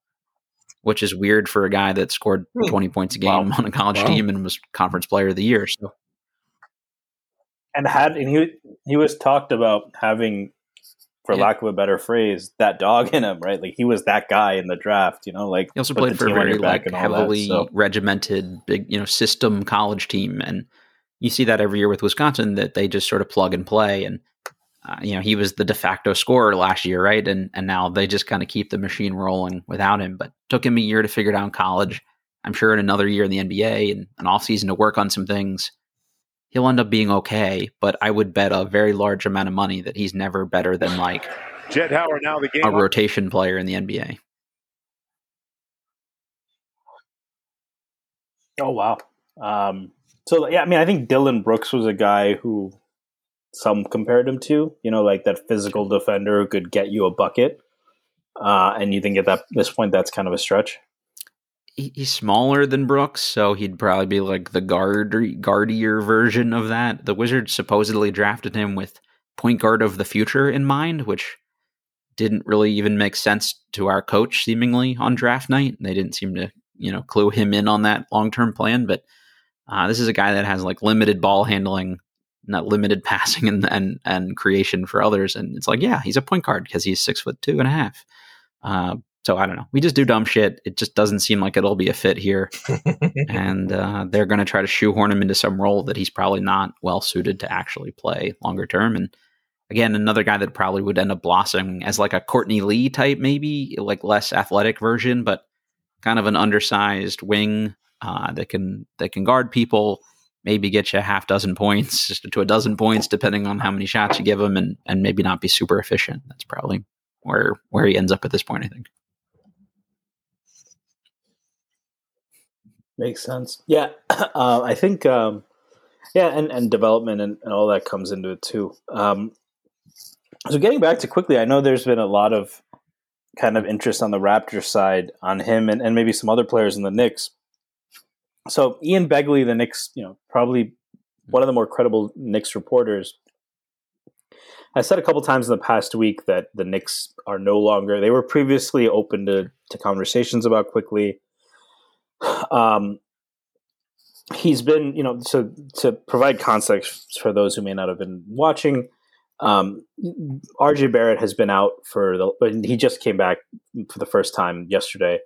which is weird for a guy that scored hmm. 20 points a game wow. on a college wow. team and was conference player of the year. So, and had, and he, he was talked about having, for yeah. lack of a better phrase, that dog in him, right? Like, he was that guy in the draft, you know, like, he also played for a very like heavily that, so. regimented, big, you know, system college team. And, you see that every year with Wisconsin that they just sort of plug and play. And uh, you know, he was the de facto scorer last year, right? And and now they just kind of keep the machine rolling without him. But took him a year to figure it out in college. I'm sure in another year in the NBA and an off season to work on some things, he'll end up being okay. But I would bet a very large amount of money that he's never better than like Jett Howard now the game a up. rotation player in the NBA. Oh wow. Um, so yeah, I mean, I think Dillon Brooks was a guy who some compared him to, you know, like that physical defender who could get you a bucket. Uh, and you think at that this point that's kind of a stretch. He's smaller than Brooks, so he'd probably be like the guard guardier version of that. The Wizards supposedly drafted him with point guard of the future in mind, which didn't really even make sense to our coach seemingly on draft night. They didn't seem to, you know, clue him in on that long term plan, but uh, this is a guy that has like limited ball handling, not limited passing and and and creation for others. And it's like, yeah, he's a point guard because he's six foot two and a half. Uh, so I don't know. We just do dumb shit. It just doesn't seem like it'll be a fit here, and uh, they're going to try to shoehorn him into some role that he's probably not well suited to actually play longer term. And again, another guy that probably would end up blossoming as like a Courtney Lee type, maybe like less athletic version, but kind of an undersized wing uh, that can that can guard people, maybe get you a half dozen points just to a dozen points, depending on how many shots you give him, and and maybe not be super efficient. That's probably where where he ends up at this point. I think. Makes sense. Yeah, uh, I think. Um, yeah, and, and development and, and all that comes into it too. Um, so getting back to Quickley, I know there's been a lot of kind of interest on the Raptors side on him and, and maybe some other players in the Knicks. So Ian Begley, the Knicks, you know, probably one of the more credible Knicks reporters, I said a couple times in the past week that the Knicks are no longer. They were previously open to to conversations about Quickley. Um, he's been, you know, so to provide context for those who may not have been watching. Um, RJ Barrett has been out for the, he just came back for the first time yesterday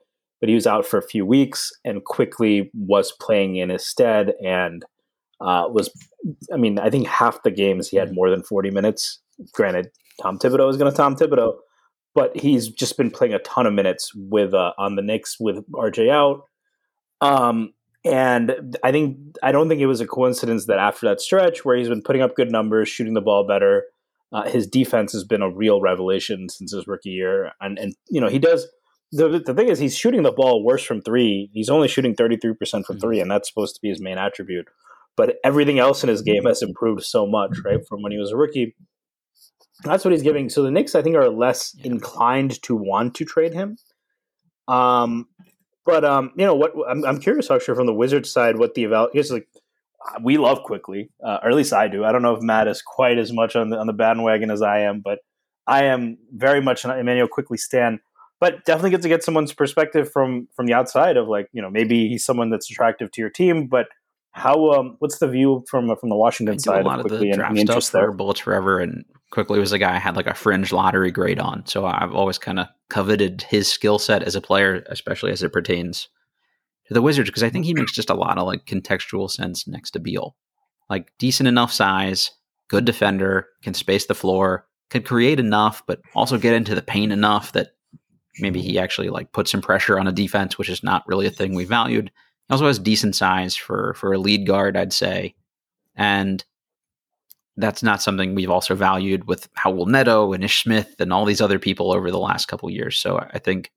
but he was out for a few weeks and Quickley was playing in his stead and uh, was, I mean, I think half the games he had more than 40 minutes. Granted, Tom Thibodeau is going to Tom Thibodeau, but he's just been playing a ton of minutes with uh, on the Knicks with RJ out. Um, and I think I don't think it was a coincidence that after that stretch where he's been putting up good numbers, shooting the ball better, uh, his defense has been a real revelation since his rookie year. And and you know he does the, the thing is he's shooting the ball worse from three. He's only shooting 33% from mm-hmm. three, and that's supposed to be his main attribute. But everything else in his game has improved so much, right? From when he was a rookie. That's what he's giving. So the Knicks, I think, are less inclined to want to trade him. Um, but um, you know what? I'm, I'm curious, actually, from the Wizards side, what the evaluation. Like, we love Quickley, uh, or at least I do. I don't know if Matt is quite as much on the on the bandwagon as I am, but I am very much an Immanuel Quickley stan but definitely get to get someone's perspective from from the outside of like you know maybe he's someone that's attractive to your team, but how um what's the view from from the Washington side? A lot of, the draft stuff there. Bullets Forever, and Quickley was a guy I had like a fringe lottery grade on, so I've always kind of coveted his skill set as a player, especially as it pertains to the Wizards, because I think he makes just a lot of like contextual sense next to Beal, like decent enough size, good defender, can space the floor, can create enough, but also get into the paint enough that maybe he actually like put some pressure on a defense, which is not really a thing we valued. He also has decent size for for a lead guard, I'd say, and that's not something we've also valued with Raul Neto and Ish Smith and all these other people over the last couple years. So I think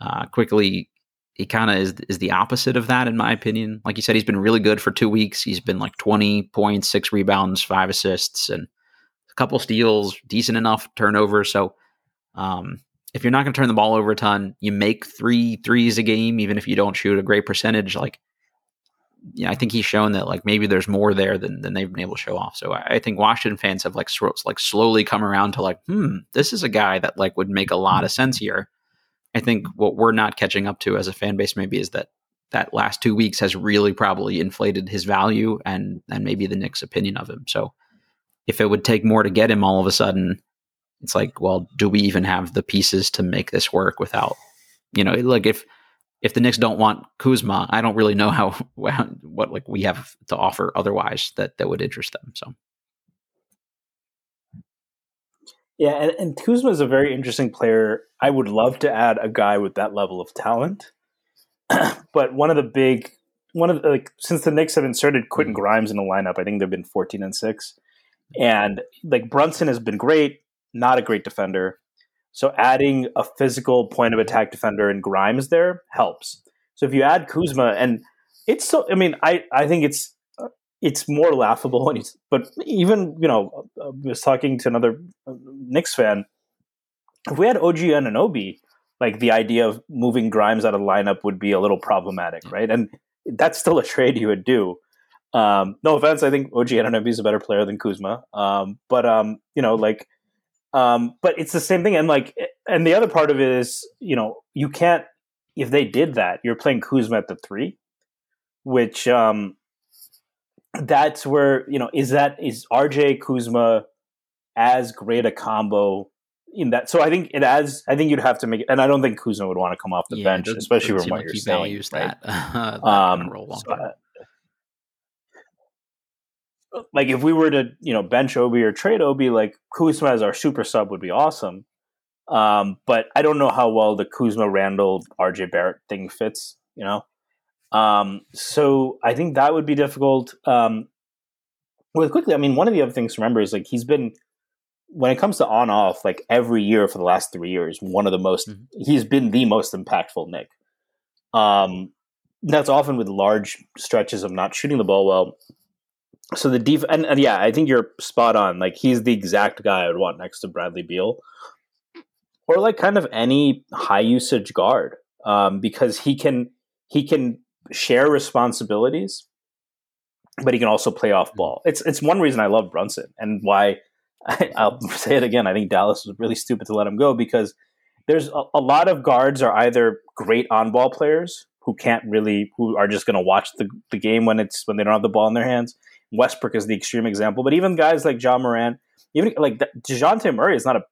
uh, Quickley he kind of is is the opposite of that in my opinion. Like you said, he's been really good for two weeks. He's been like twenty points, six rebounds, five assists, and a couple steals, decent enough turnover. So um, if you're not going to turn the ball over a ton, you make three threes a game, even if you don't shoot a great percentage. Like, yeah, I think he's shown that like maybe there's more there than, than they've been able to show off. So I, I think Washington fans have like like slowly come around to like, hmm, this is a guy that like would make a lot of sense here. I think what we're not catching up to as a fan base maybe is that that last two weeks has really probably inflated his value and and maybe the Knicks' opinion of him. So if it would take more to get him all of a sudden, it's like, well, do we even have the pieces to make this work without, you know, like if if the Knicks don't want Kuzma, I don't really know how what like we have to offer otherwise that that would interest them. So. Yeah, and, and Kuzma is a very interesting player. I would love to add a guy with that level of talent, but one of the big one of the, like since the Knicks have inserted Quentin mm. Grimes in the lineup, I think they've been fourteen and six, and like Brunson has been great not a great defender. So adding a physical point of attack defender in Grimes there helps. So if you add Kuzma, and it's so, I mean, I, I think it's it's more laughable he's, but even you know, I was talking to another uh, Knicks fan. If we had OG Anunoby, like the idea of moving Grimes out of lineup would be a little problematic, right? And that's still a trade you would do. Um, no offense, I think OG Anunoby is a better player than Kuzma, um, but um, you know, like um, but it's the same thing. And like, and the other part of it is, you know, you can't, if they did that, you're playing Kuzma at the three, which, um, that's where, you know, is that, is RJ Kuzma as great a combo in that? So I think it adds, I think you'd have to make it, and I don't think Kuzma would want to come off the yeah, bench, especially from what you're saying. Use right? that, that um, so, like if we were to you know bench Obi or trade Obi, like Kuzma as our super sub would be awesome. Um, but I don't know how well the Kuzma Randle RJ Barrett thing fits. You know, um, so I think that would be difficult. Um, with Quickley, I mean, one of the other things to remember is like he's been when it comes to on off, like every year for the last three years, one of the most mm-hmm. he's been the most impactful Knick. Um, that's often with large stretches of not shooting the ball well so the def and, and, yeah, I think you're spot on. Like he's the exact guy I would want next to Bradley Beal, or like kind of any high usage guard, um, because he can he can share responsibilities, but he can also play off ball. It's it's one reason I love Brunson and why I, will say it again. I think Dallas was really stupid to let him go because there's a, a lot of guards are either great on ball players who can't really who are just going to watch the, the game when it's when they don't have the ball in their hands Westbrook is the extreme example, but even guys like Ja Morant, even like Dejounte Murray is not a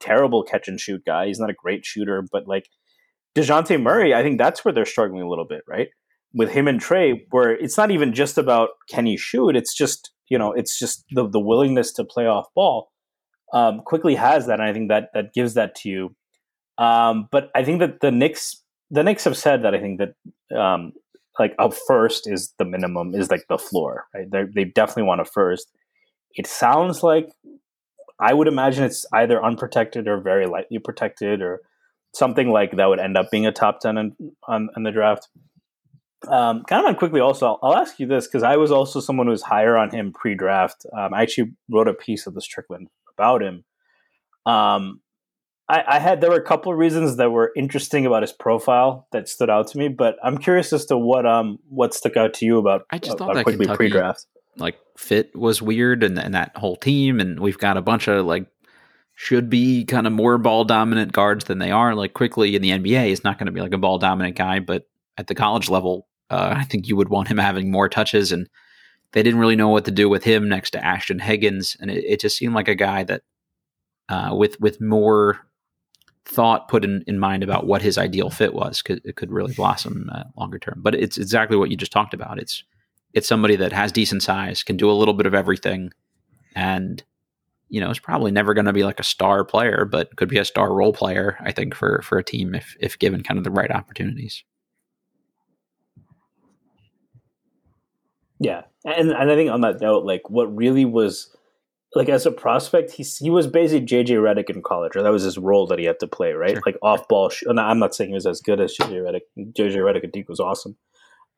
terrible catch and shoot guy. He's not a great shooter, but like Dejounte Murray, I think that's where they're struggling a little bit, right? With him and Trae, where it's not even just about can he shoot, it's just you know, it's just the the willingness to play off ball. Um, Quickley has that, and I think that that gives that to you. Um, but I think that the Knicks, the Knicks have said that I think that um, like a first is the minimum is like the floor right? They're, they definitely want a first. It sounds like i would imagine it's either unprotected or very lightly protected or something like that would end up being a top 10 in, on, in the draft. Um, kind of on Quickley also I'll, I'll ask you this because i was also someone who was higher on him pre-draft. Um, i actually wrote a piece of the strickland about him. Um, I, I, had there were a couple of reasons that were interesting about his profile that stood out to me, but I'm curious as to what um what stuck out to you about. I just thought that Kentucky, pre-draft like fit was weird, and, and that whole team, and we've got a bunch of like should be kind of more ball dominant guards than they are. Like Quickley in the NBA is not going to be like a ball dominant guy, but at the college level, uh, I think you would want him having more touches, and they didn't really know what to do with him next to Ashton Hagans, and it, it just seemed like a guy that uh, with with more thought put in, in mind about what his ideal fit was could it could really blossom uh, longer term. But it's exactly what you just talked about. It's it's somebody that has decent size can do a little bit of everything and you know is probably never going to be like a star player but could be a star role player i think for for a team if if given kind of the right opportunities. Yeah. And and i think on that note like what really was like as a prospect, he he was basically JJ Redick in college, or that was his role that he had to play, right? Sure. Like off ball. Sh- I'm not saying he was as good as JJ Redick. JJ Redick, I think, was awesome.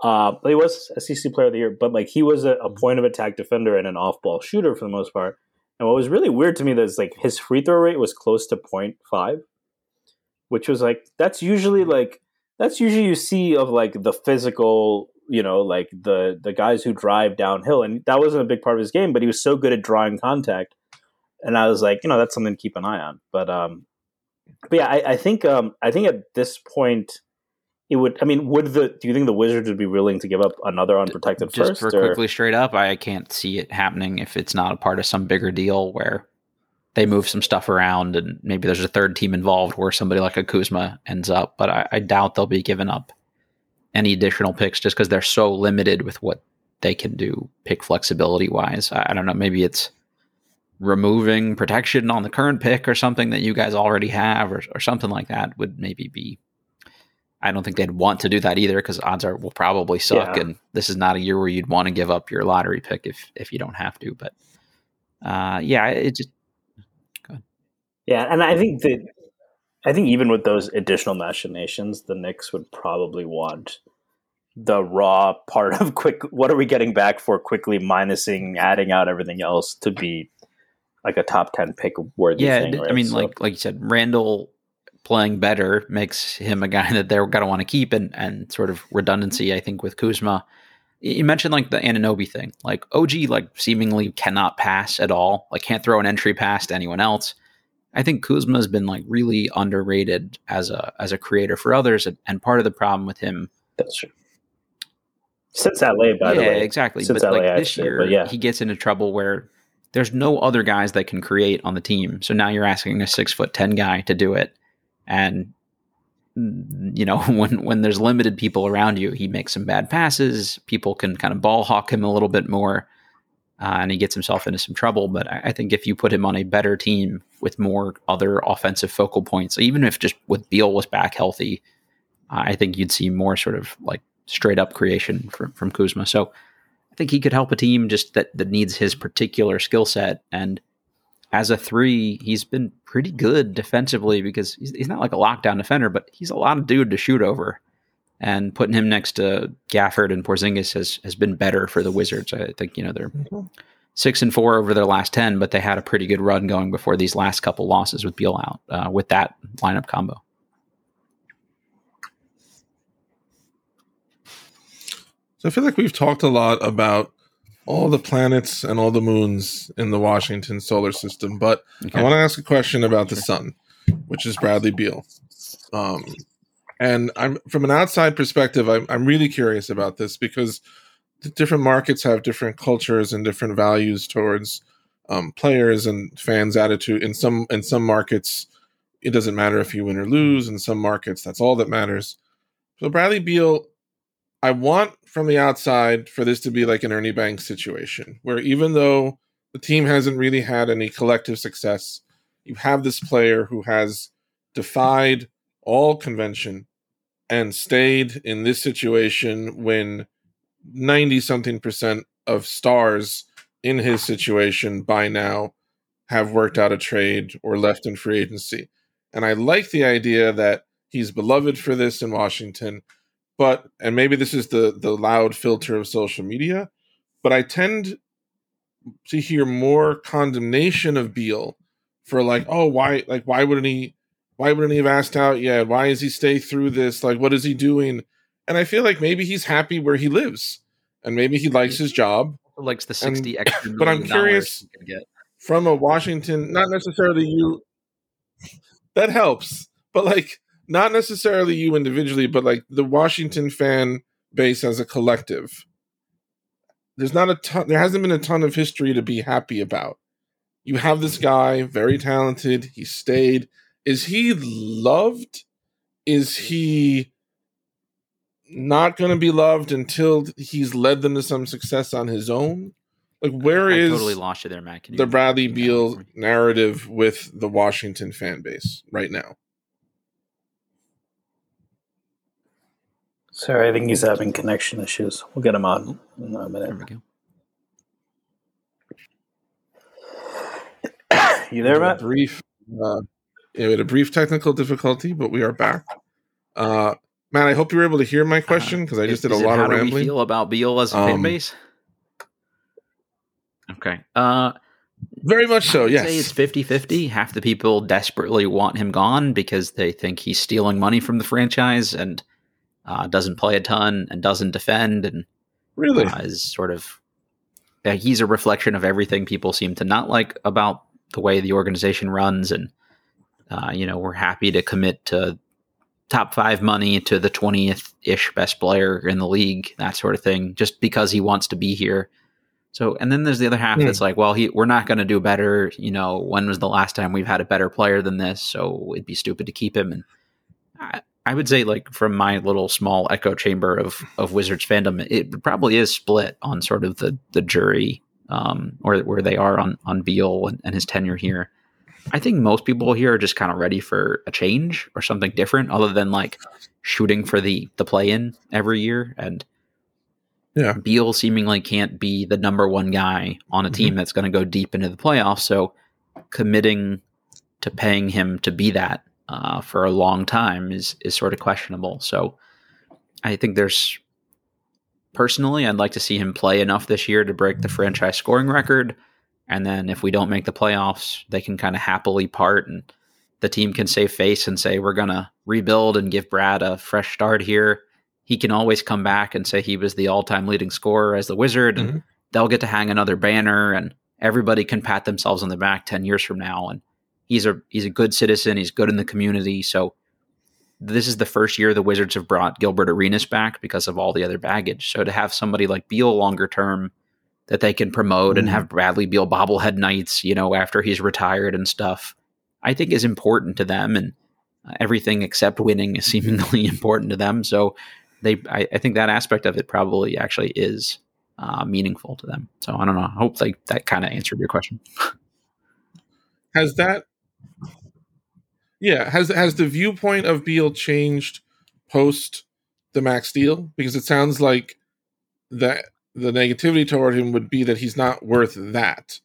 Uh, but he was SEC Player of the Year. But like he was a, a point of attack defender and an off ball shooter for the most part. And what was really weird to me is like his free throw rate was close to 0.5, which was like that's usually like that's usually you see of like the physical, you know, like the the guys who drive downhill, and that wasn't a big part of his game, but he was so good at drawing contact. And I was like, you know, that's something to keep an eye on. But um, but yeah, I, I think um, I think at this point it would. I mean, would the do you think the Wizards would be willing to give up another unprotected Just first? for or- Quickley straight up, I can't see it happening if it's not a part of some bigger deal where they move some stuff around and maybe there's a third team involved where somebody like a Kuzma ends up. But I, I doubt they'll be given up any additional picks just because they're so limited with what they can do pick flexibility wise. I, I don't know. Maybe it's removing protection on the current pick or something that you guys already have or, or something like that would maybe be I don't think they'd want to do that either because odds are will probably suck, Yeah. and this is not a year where you'd want to give up your lottery pick if if you don't have to. But uh, yeah, it just Yeah, and I think that I think even with those additional machinations, the Knicks would probably want the raw part of quick. What are we getting back for Quickley minusing, adding out everything else to be like a top ten pick worthy yeah. thing? I mean, So- like like you said, Randle playing better makes him a guy that they're going to want to keep, and and sort of redundancy. I think with Kuzma. You mentioned like the Anunoby thing. Like OG, like seemingly cannot pass at all. Like can't throw an entry pass to anyone else. I think Kuzma has been like really underrated as a as a creator for others, and, and part of the problem with him that's true. Since LA, by yeah, the way, exactly. Since But LA, like this say, year, yeah. he gets into trouble where there's no other guys that can create on the team. So now you're asking a six foot ten guy to do it, and mm, you know when when there's limited people around you, he makes some bad passes. People can kind of ball hawk him a little bit more, uh, and he gets himself into some trouble. But I, I think if you put him on a better team with more other offensive focal points, even if just with Beal was back healthy, I think you'd see more sort of like straight up creation from from Kuzma. So I think he could help a team just that that needs his particular skill set. And as a three, he's been pretty good defensively because he's, he's not like a lockdown defender, but he's a lot of dude to shoot over. And putting him next to Gafford and Porzingis has has been better for the Wizards. I think you know they're six and four over their last ten, but they had a pretty good run going before these last couple losses with Beal out uh, with that lineup combo. So I feel like we've talked a lot about all the planets and all the moons in the Washington solar system, but Okay. I want to ask a question about the sun, which is Bradley Beal. Um, and I'm from an outside perspective, I'm, I'm really curious about this because different markets have different cultures and different values towards um, players and fans' attitude. In some in some markets, it doesn't matter if you win or lose. In some markets, that's all that matters. So Bradley Beal, I want from the outside for this to be like an Ernie Banks situation, where even though the team hasn't really had any collective success, you have this player who has defied all convention and stayed in this situation when 90 something percent of stars in his situation by now have worked out a trade or left in free agency. And I like the idea that he's beloved for this in Washington, but and maybe this is the the loud filter of social media, but I tend to hear more condemnation of Beal for like, oh, why like why wouldn't he why wouldn't he have asked out yet? Why does he stay through this? Like what is he doing? And I feel like maybe he's happy where he lives and maybe he likes his job likes the And- 60 extra but I'm curious- from a Washington, not necessarily you. That helps, but like not necessarily you individually, but like the Washington fan base as a collective. There's not a ton. There hasn't been a ton of history to be happy about. You have this guy, very talented. He stayed. Is he loved? Is he not going to be loved until he's led them to some success on his own? Like, where I is totally lost you there, Matt. Can you the Bradley Beal narrative with the Washington fan base right now. Sorry, I think he's having connection issues. We'll get him on in a There minute. we go. You there, We had a Matt? brief, uh, yeah, we had a brief technical difficulty, but we are back. Uh, Matt, I hope you were able to hear my question because I just Is- did a is it lot how of do we rambling. feel about Beal as a fan Um, base? Okay. Uh, Very much so, yes. Say it's 50 50. Half the people desperately want him gone because they think he's stealing money from the franchise and uh, doesn't play a ton and doesn't defend and really uh, is sort of. Uh, he's a reflection of everything people seem to not like about the way the organization runs. And, uh, you know, we're happy to commit to top five money to the 20th ish best player in the league, that sort of thing, just because he wants to be here so, and then there's the other half mm. that's like, well, he, we're not going to do better. You know, when was the last time we've had a better player than this? So it'd be stupid to keep him. And I, I would say, like, from my little small echo chamber of, of Wizards fandom, it probably is split on sort of the, the jury um, or where they are on, on Beal and, and his tenure here. I think most people here are just kind of ready for a change or something different other than like shooting for the, the play in every year. And, yeah. Beal seemingly can't be the number one guy on a mm-hmm. team that's going to go deep into the playoffs. So committing to paying him to be that uh, for a long time is is sort of questionable. So I think there's personally, I'd like to see him play enough this year to break the franchise scoring record. And then if we don't make the playoffs, they can kind of happily part and the team can save face and say, we're going to rebuild and give Brad a fresh start here he can always come back and say he was the all-time leading scorer as the Wizard, and mm-hmm. they'll get to hang another banner, and everybody can pat themselves on the back ten years from now. And he's a he's a good citizen. He's good in the community. So this is the first year the Wizards have brought Gilbert Arenas back because of all the other baggage. So to have somebody like Beal longer term that they can promote mm-hmm. and have Bradley Beal bobblehead nights, you know, after he's retired and stuff, I think is important to them. And uh, everything except winning is seemingly important to them. So they I, I, think that aspect of it probably actually is uh, meaningful to them. So I don't know. I hope like that kind of answered your question. has that? Yeah has has the viewpoint of Beal changed post the max deal? Because it sounds like that the negativity toward him would be that he's not worth that.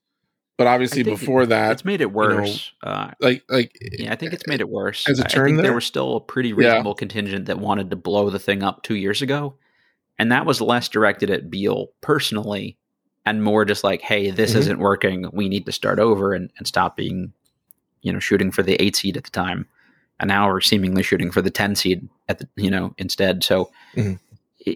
But obviously, before it, that, it's made it worse. You know, uh, like, like, yeah, I think it's made it worse. As a turn, there? there was still a pretty reasonable yeah. contingent that wanted to blow the thing up two years ago, and that was less directed at Beal personally, and more just like, "Hey, this mm-hmm. isn't working. We need to start over and, and stop being, you know, shooting for the eight seed at the time." And now we're seemingly shooting for the ten seed at the, you know, instead. So. Mm-hmm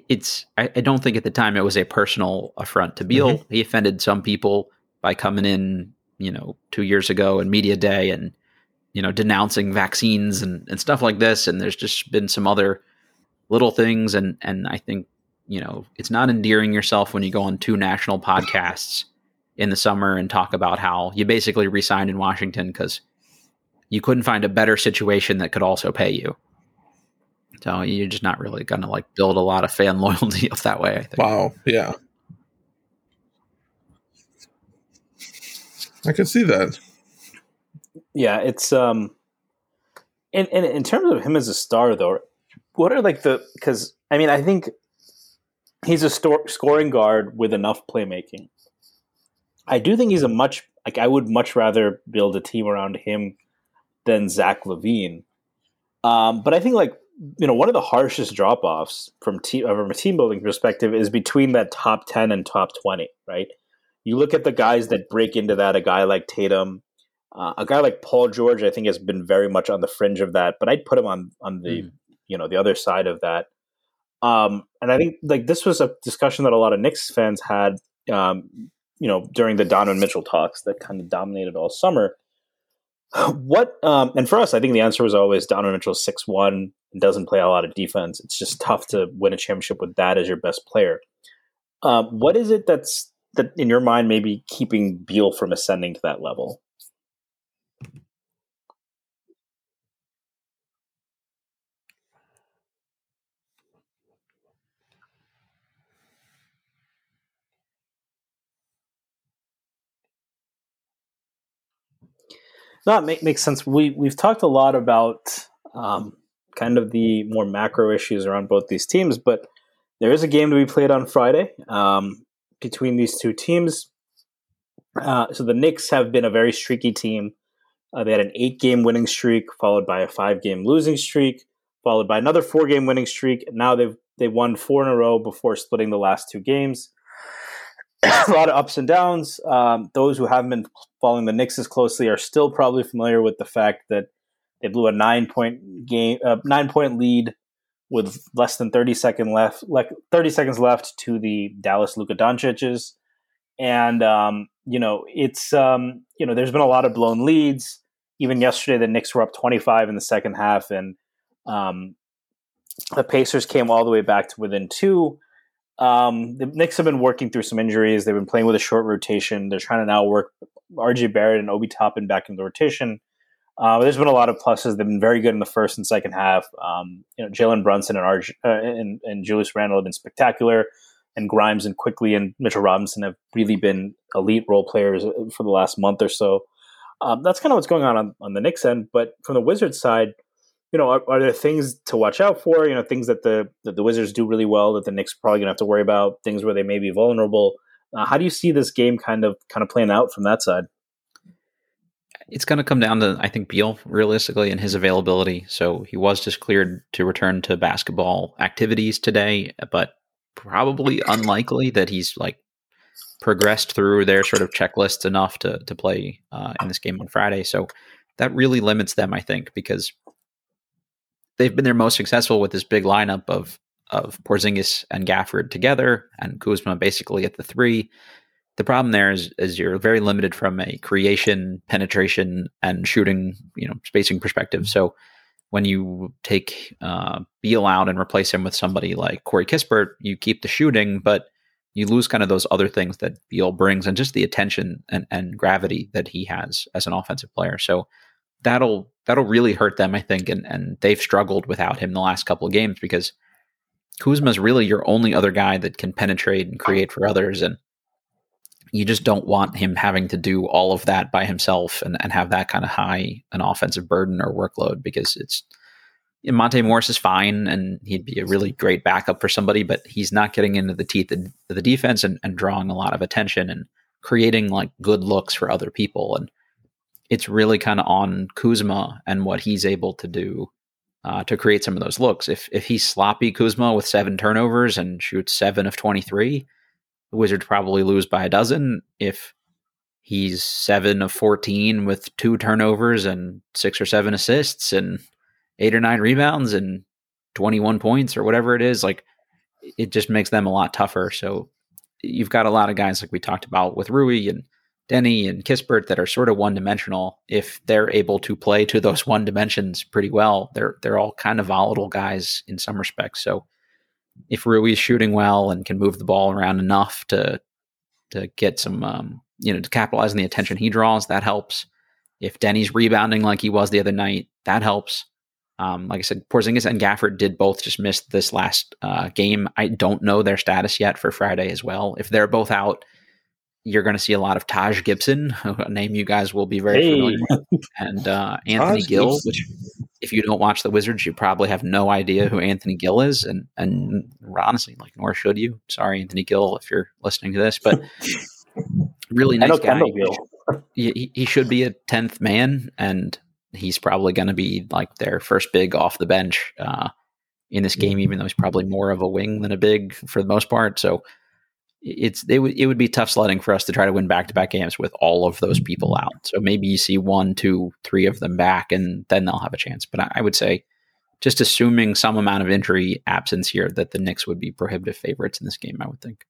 it's I, I, don't think at the time it was a personal affront to Beal. Mm-hmm. He offended some people by coming in, you know, two years ago and media day and, you know, denouncing vaccines and, and stuff like this. And there's just been some other little things. And, and I think, you know, it's not endearing yourself when you go on two national podcasts in the summer and talk about how you basically resigned in Washington because you couldn't find a better situation that could also pay you. So you're just not really going to like build a lot of fan loyalty up that way. I think. Wow. Yeah. I can see that. Yeah, it's um, in in in terms of him as a star though, what are like the because I mean I think he's a sto- scoring guard with enough playmaking. I do think he's a much like I would much rather build a team around him than Zach LaVine. Um, but I think like you know one of the harshest drop offs from team from a team building perspective is between that top ten and top twenty, right? You look at the guys that break into that, a guy like Tatum, uh, a guy like Paul George, I think has been very much on the fringe of that, but I'd put him on on the mm. you know the other side of that. Um, and I think like this was a discussion that a lot of Knicks fans had, um, you know, during the Donovan Mitchell talks that kind of dominated all summer. What um, and for us, I think the answer was always Donovan Mitchell six one doesn't play a lot of defense. It's just tough to win a championship with that as your best player. Um, what is it that's that in your mind maybe keeping Beal from ascending to that level? That make, makes sense. We we've talked a lot about um, kind of the more macro issues around both these teams, but there is a game to be played on Friday um, between these two teams. Uh, so the Knicks have been a very streaky team. Uh, they had an eight game winning streak, followed by a five game losing streak, followed by another four game winning streak. Now they've they won four in a row before splitting the last two games. A lot of ups and downs. Um, those who haven't been following the Knicks as closely are still probably familiar with the fact that they blew a nine point game, uh, nine point lead with less than 30 second left, like 30 seconds left to the Dallas Luka Doncic's. And, um, you know, it's, um, you know, there's been a lot of blown leads. Even yesterday, the Knicks were up 25 in the second half, and um, the Pacers came all the way back to within two. Um, the Knicks have been working through some injuries. They've been playing with a short rotation. They're trying to now work RJ Barrett and Obi Toppin back into the rotation. Uh, there's been a lot of pluses. They've been very good in the first and second half. Um, you know, Jalen Brunson and, RJ, uh, and, and Julius Randle have been spectacular, and Grimes and Quickley and Mitchell Robinson have really been elite role players uh, for the last month or so. Um, that's kind of what's going on, on on the Knicks end. But from the Wizards side, you know, are, are, there things to watch out for? You know, things that the that the Wizards do really well that the Knicks probably gonna have to worry about. Things where they may be vulnerable. Uh, how do you see this game kind of kind of playing out from that side? It's going to come down to I think Beal realistically and his availability. So he was just cleared to return to basketball activities today, but probably unlikely that he's like progressed through their sort of checklist enough to to play uh, in this game on Friday. So that really limits them, I think, because they've been their most successful with this big lineup of of Porzingis and Gafford together, and Kuzma basically at the three. The problem there is, is you're very limited from a creation, penetration, and shooting, you know, spacing perspective. So when you take uh, Beal out and replace him with somebody like Corey Kispert, you keep the shooting, but you lose kind of those other things that Beal brings and just the attention and, and gravity that he has as an offensive player. So that'll that'll really hurt them, I think. And and they've struggled without him the last couple of games because Kuzma's really your only other guy that can penetrate and create for others. And you just don't want him having to do all of that by himself and, and have that kind of high an offensive burden or workload because it's Monte Morris is fine and he'd be a really great backup for somebody, but he's not getting into the teeth of the defense and, and drawing a lot of attention and creating like good looks for other people. And it's really kind of on Kuzma and what he's able to do uh, to create some of those looks. If if he's sloppy Kuzma with seven turnovers and shoots seven of twenty three, the Wizards probably lose by a dozen. If he's seven of fourteen with two turnovers and six or seven assists and eight or nine rebounds and twenty one points or whatever it is, like it just makes them a lot tougher. So you've got a lot of guys like we talked about with Rui and Deni and Kispert that are sort of one dimensional, if they're able to play to those one dimensions pretty well, they're they're all kind of volatile guys in some respects. So if Rui's shooting well and can move the ball around enough to to get some um, you know to capitalize on the attention he draws, that helps. If Deni's rebounding like he was the other night, that helps. Um, like I said, Porzingis and Gafford did both just miss this last uh, game. I don't know their status yet for Friday as well. If they're both out, you're going to see a lot of Taj Gibson, a name you guys will be very hey. familiar with, and uh, Anthony Taj Gill. Gibson. Which, if you don't watch the Wizards, you probably have no idea who Anthony Gill is, and and honestly, like nor should you. Sorry, Anthony Gill, if you're listening to this, but really nice guy. He, he should be a tenth man, and he's probably going to be like their first big off the bench uh, in this game, even though he's probably more of a wing than a big for the most part. So it's it would it would be tough sledding for us to try to win back to back games with all of those people out. So maybe you see one, two, three of them back, and then they'll have a chance. But I, I would say, just assuming some amount of injury absence here, that the Knicks would be prohibitive favorites in this game. I would think.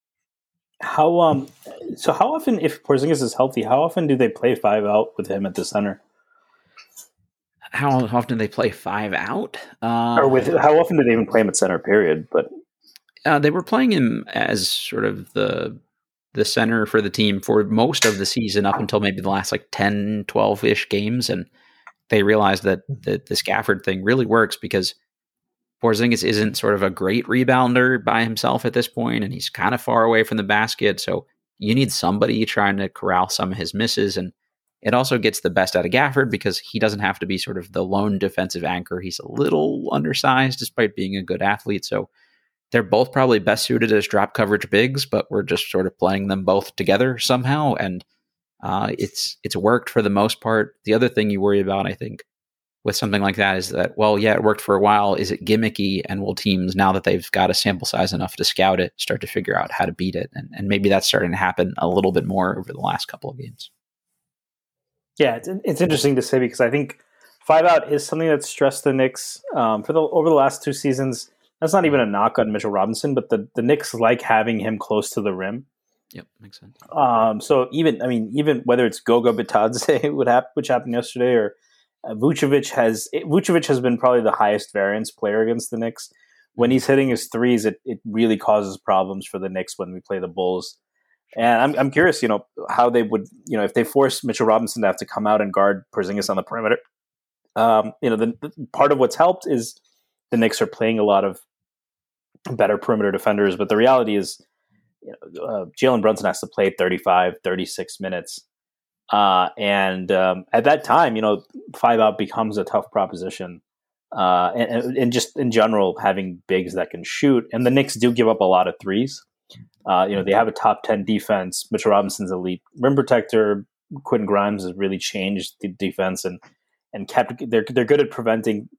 How um so how often if Porzingis is healthy, how often do they play five out with him at the center? How often do they play five out? Uh, or with how often do they even play him at center? Period. But uh, they were playing him as sort of the the center for the team for most of the season up until maybe the last like 10 12ish games and they realized that the, the Gafford thing really works because Porzingis isn't sort of a great rebounder by himself at this point and he's kind of far away from the basket so you need somebody trying to corral some of his misses and it also gets the best out of Gafford because he doesn't have to be sort of the lone defensive anchor. He's a little undersized despite being a good athlete so they're both probably best suited as drop coverage bigs, but we're just sort of playing them both together somehow, and uh, it's it's worked for the most part. The other thing you worry about, I think, with something like that is that well, yeah, it worked for a while. Is it gimmicky? And will teams now that they've got a sample size enough to scout it start to figure out how to beat it? And, and maybe that's starting to happen a little bit more over the last couple of games. Yeah, it's, it's interesting to say because I think five out is something that's stressed the Knicks um, for the over the last two seasons. That's not even a knock on Mitchell Robinson, but the the Knicks like having him close to the rim. Yep, makes sense. Um, so even I mean, even whether it's Goga Bitadze, would hap- which happened yesterday, or uh, Vucevic has Vucevic has been probably the highest variance player against the Knicks. When he's hitting his threes, it, it really causes problems for the Knicks when we play the Bulls. And I'm I'm curious, you know, how they would, you know, if they force Mitchell Robinson to have to come out and guard Porzingis on the perimeter. Um, you know, the, the part of what's helped is the Knicks are playing a lot of better perimeter defenders, but the reality is, you know, uh, Jalen Brunson has to play 35, 36 minutes. Uh, and um, at that time, you know, five out becomes a tough proposition. Uh, and, and, just in general, having bigs that can shoot. And the Knicks do give up a lot of threes. Uh, you know, they have a top 10 defense. Mitchell Robinson's elite rim protector. Quentin Grimes has really changed the defense and and kept they're they're good at preventing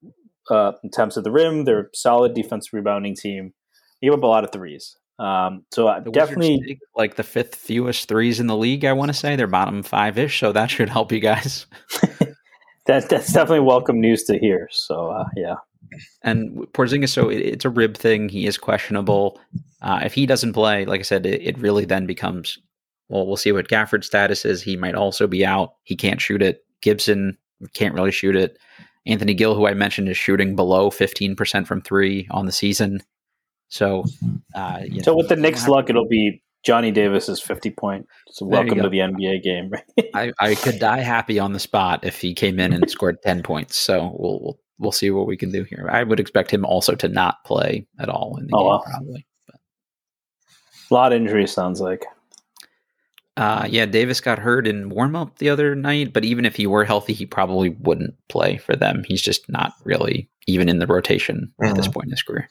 uh, attempts at the rim. They're a solid defense rebounding team. They give up a lot of threes. Um, so uh, definitely like the fifth fewest threes in the league. I want to say they're bottom five ish, so that should help you guys. that that's definitely welcome news to hear. So uh, yeah. And Porzingis, so it, it's a rib thing. He is questionable. Uh, if he doesn't play, like I said, it, it, really then becomes well. We'll see what Gafford's status is. He might also be out. He can't shoot it. Gibson can't really shoot it. Anthony Gill, who I mentioned, is shooting below fifteen percent from three on the season. So, uh, so know, with the Knicks' luck, it'll be Johnny Davis's fifty point. So welcome to the NBA game. I, I could die happy on the spot if he came in and scored ten points. So we'll, we'll we'll see what we can do here. I would expect him also to not play at all in the oh, game, probably. But. A lot of injuries sounds like. Uh, yeah, Davis got hurt in warm up the other night, but even if he were healthy, he probably wouldn't play for them. He's just not really even in the rotation mm-hmm. at this mm-hmm. point in his career.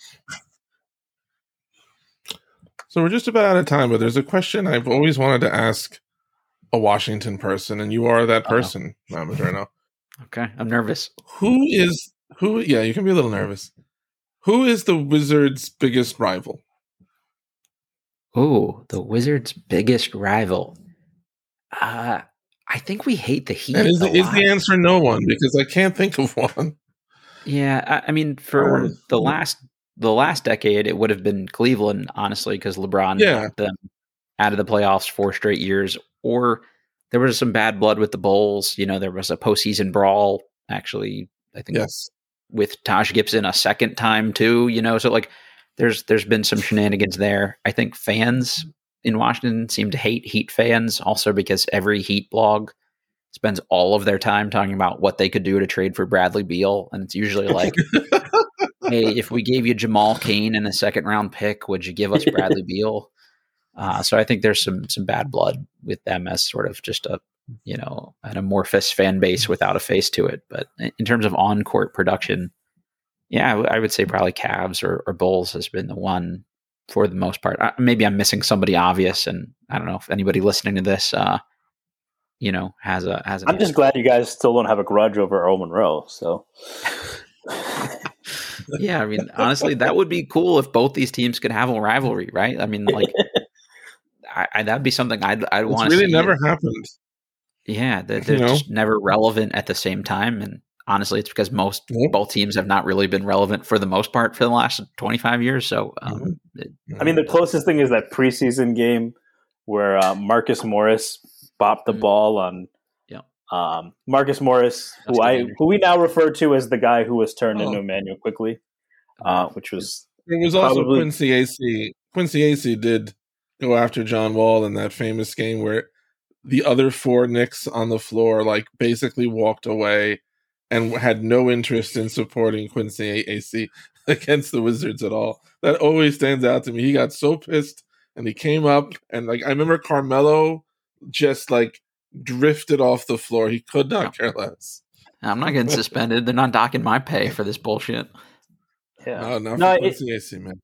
So we're just about out of time, but there's a question I've always wanted to ask a Washington person, and you are that person, oh. Madreno. Okay, I'm nervous. Who is who? Yeah, you can be a little nervous. Who is the Wizards' biggest rival? Oh, the Wizards' biggest rival. Uh, I think we hate the Heat. Is, the, is the answer no one? Because I can't think of one. Yeah, I, I mean, for the last the last decade, it would have been Cleveland, honestly, because LeBron yeah. them out of the playoffs four straight years. Or there was some bad blood with the Bulls. You know, there was a postseason brawl, actually, I think yes. with Taj Gibson a second time too, you know. So like there's there's been some shenanigans there. I think fans in Washington seem to hate Heat fans also because every Heat blog spends all of their time talking about what they could do to trade for Bradley Beal. And it's usually like hey, if we gave you Jamal Cain in a second round pick, would you give us Bradley Beal? Uh, so I think there's some some bad blood with them as sort of just a you know an amorphous fan base without a face to it. But in terms of on court production, yeah, I would say probably Cavs or, or, Bulls has been the one for the most part. Uh, maybe I'm missing somebody obvious, and I don't know if anybody listening to this, uh, you know, has a has. I'm just glad you guys still don't have a grudge over Earl Monroe. So. yeah, I mean, honestly, that would be cool if both these teams could have a rivalry, right? I mean, like, I, I, that'd be something I'd I'd want. Really, never it. happened. Yeah, they're, they're just never relevant at the same time, and honestly, it's because most both teams have not really been relevant for the most part for the last twenty five years. So, um, mm-hmm. it, I mean, the closest thing is that preseason game where uh, Marcus Morris bopped the mm-hmm. ball on um, Marcus Morris, That's who I who we now refer to as the guy who was turned oh. into Immanuel Quickley, uh, which was it was also Quincy Acy. Quincy Acy did go after John Wall in that famous game where the other four Knicks on the floor like basically walked away and had no interest in supporting Quincy Acy against the Wizards at all. That always stands out to me. He got so pissed and he came up and like I remember Carmelo just like drifted off the floor. He could not care less. I'm not getting suspended. They're not docking my pay for this bullshit. Yeah, no, not no, it, Acy, man.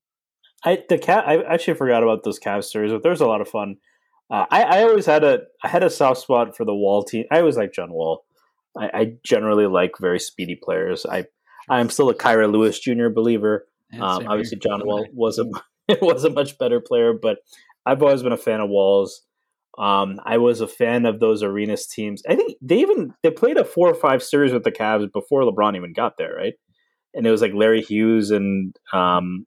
I the cat. I actually forgot about those Cavs series, but there's a lot of fun. Uh, I, I always had a I had a soft spot for the Wall team. I always liked John Wall. I, I generally like very speedy players. I I'm still a Kira Lewis Jr. believer. Um, obviously. John Wall was a was a much better player, but I've always been a fan of Walls. Um, I was a fan of those Arenas teams. I think they even they played a four or five series with the Cavs before LeBron even got there, right? And it was like Larry Hughes and um,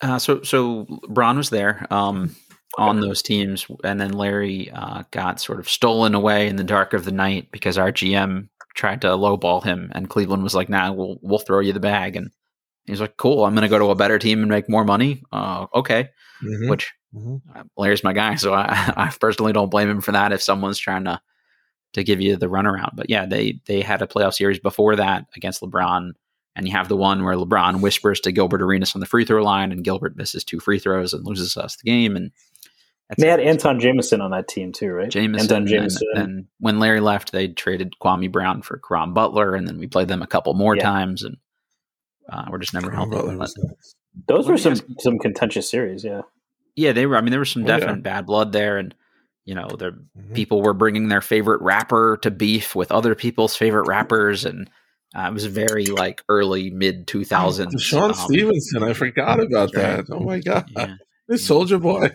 Uh, so so Braun was there um, on those teams, and then Larry uh, got sort of stolen away in the dark of the night because our GM tried to lowball him, and Cleveland was like, "Nah, we'll we'll throw you the bag." And he's like, "Cool, I'm going to go to a better team and make more money." Uh, okay, Mhm. which Mhm. uh, Larry's my guy, so I, I personally don't blame him for that. If someone's trying to to give you the runaround, but yeah, they they had a playoff series before that against LeBron, and you have the one where LeBron whispers to Gilbert Arenas on the free throw line, and Gilbert misses two free throws and loses us the game. And that's they had. Antawn Jamison on that team too, right? Jamison. Antawn and Jamison. then when Larry left, they traded Kwame Brown for Caron Butler, and then we played them a couple more Yeah. times, and uh, we're just never Caron helping. Butler But- was nuts. Those Let were some ask- some contentious series, yeah. yeah, they were. I mean, there was some Oh, yeah. definite bad blood there, and you know, the Mhm. people were bringing their favorite rapper to beef with other people's favorite rappers, and uh, it was very like early mid two thousands. um, Sean Stevenson, I forgot about right. that. Oh my god, Yeah, this Soldier Boy.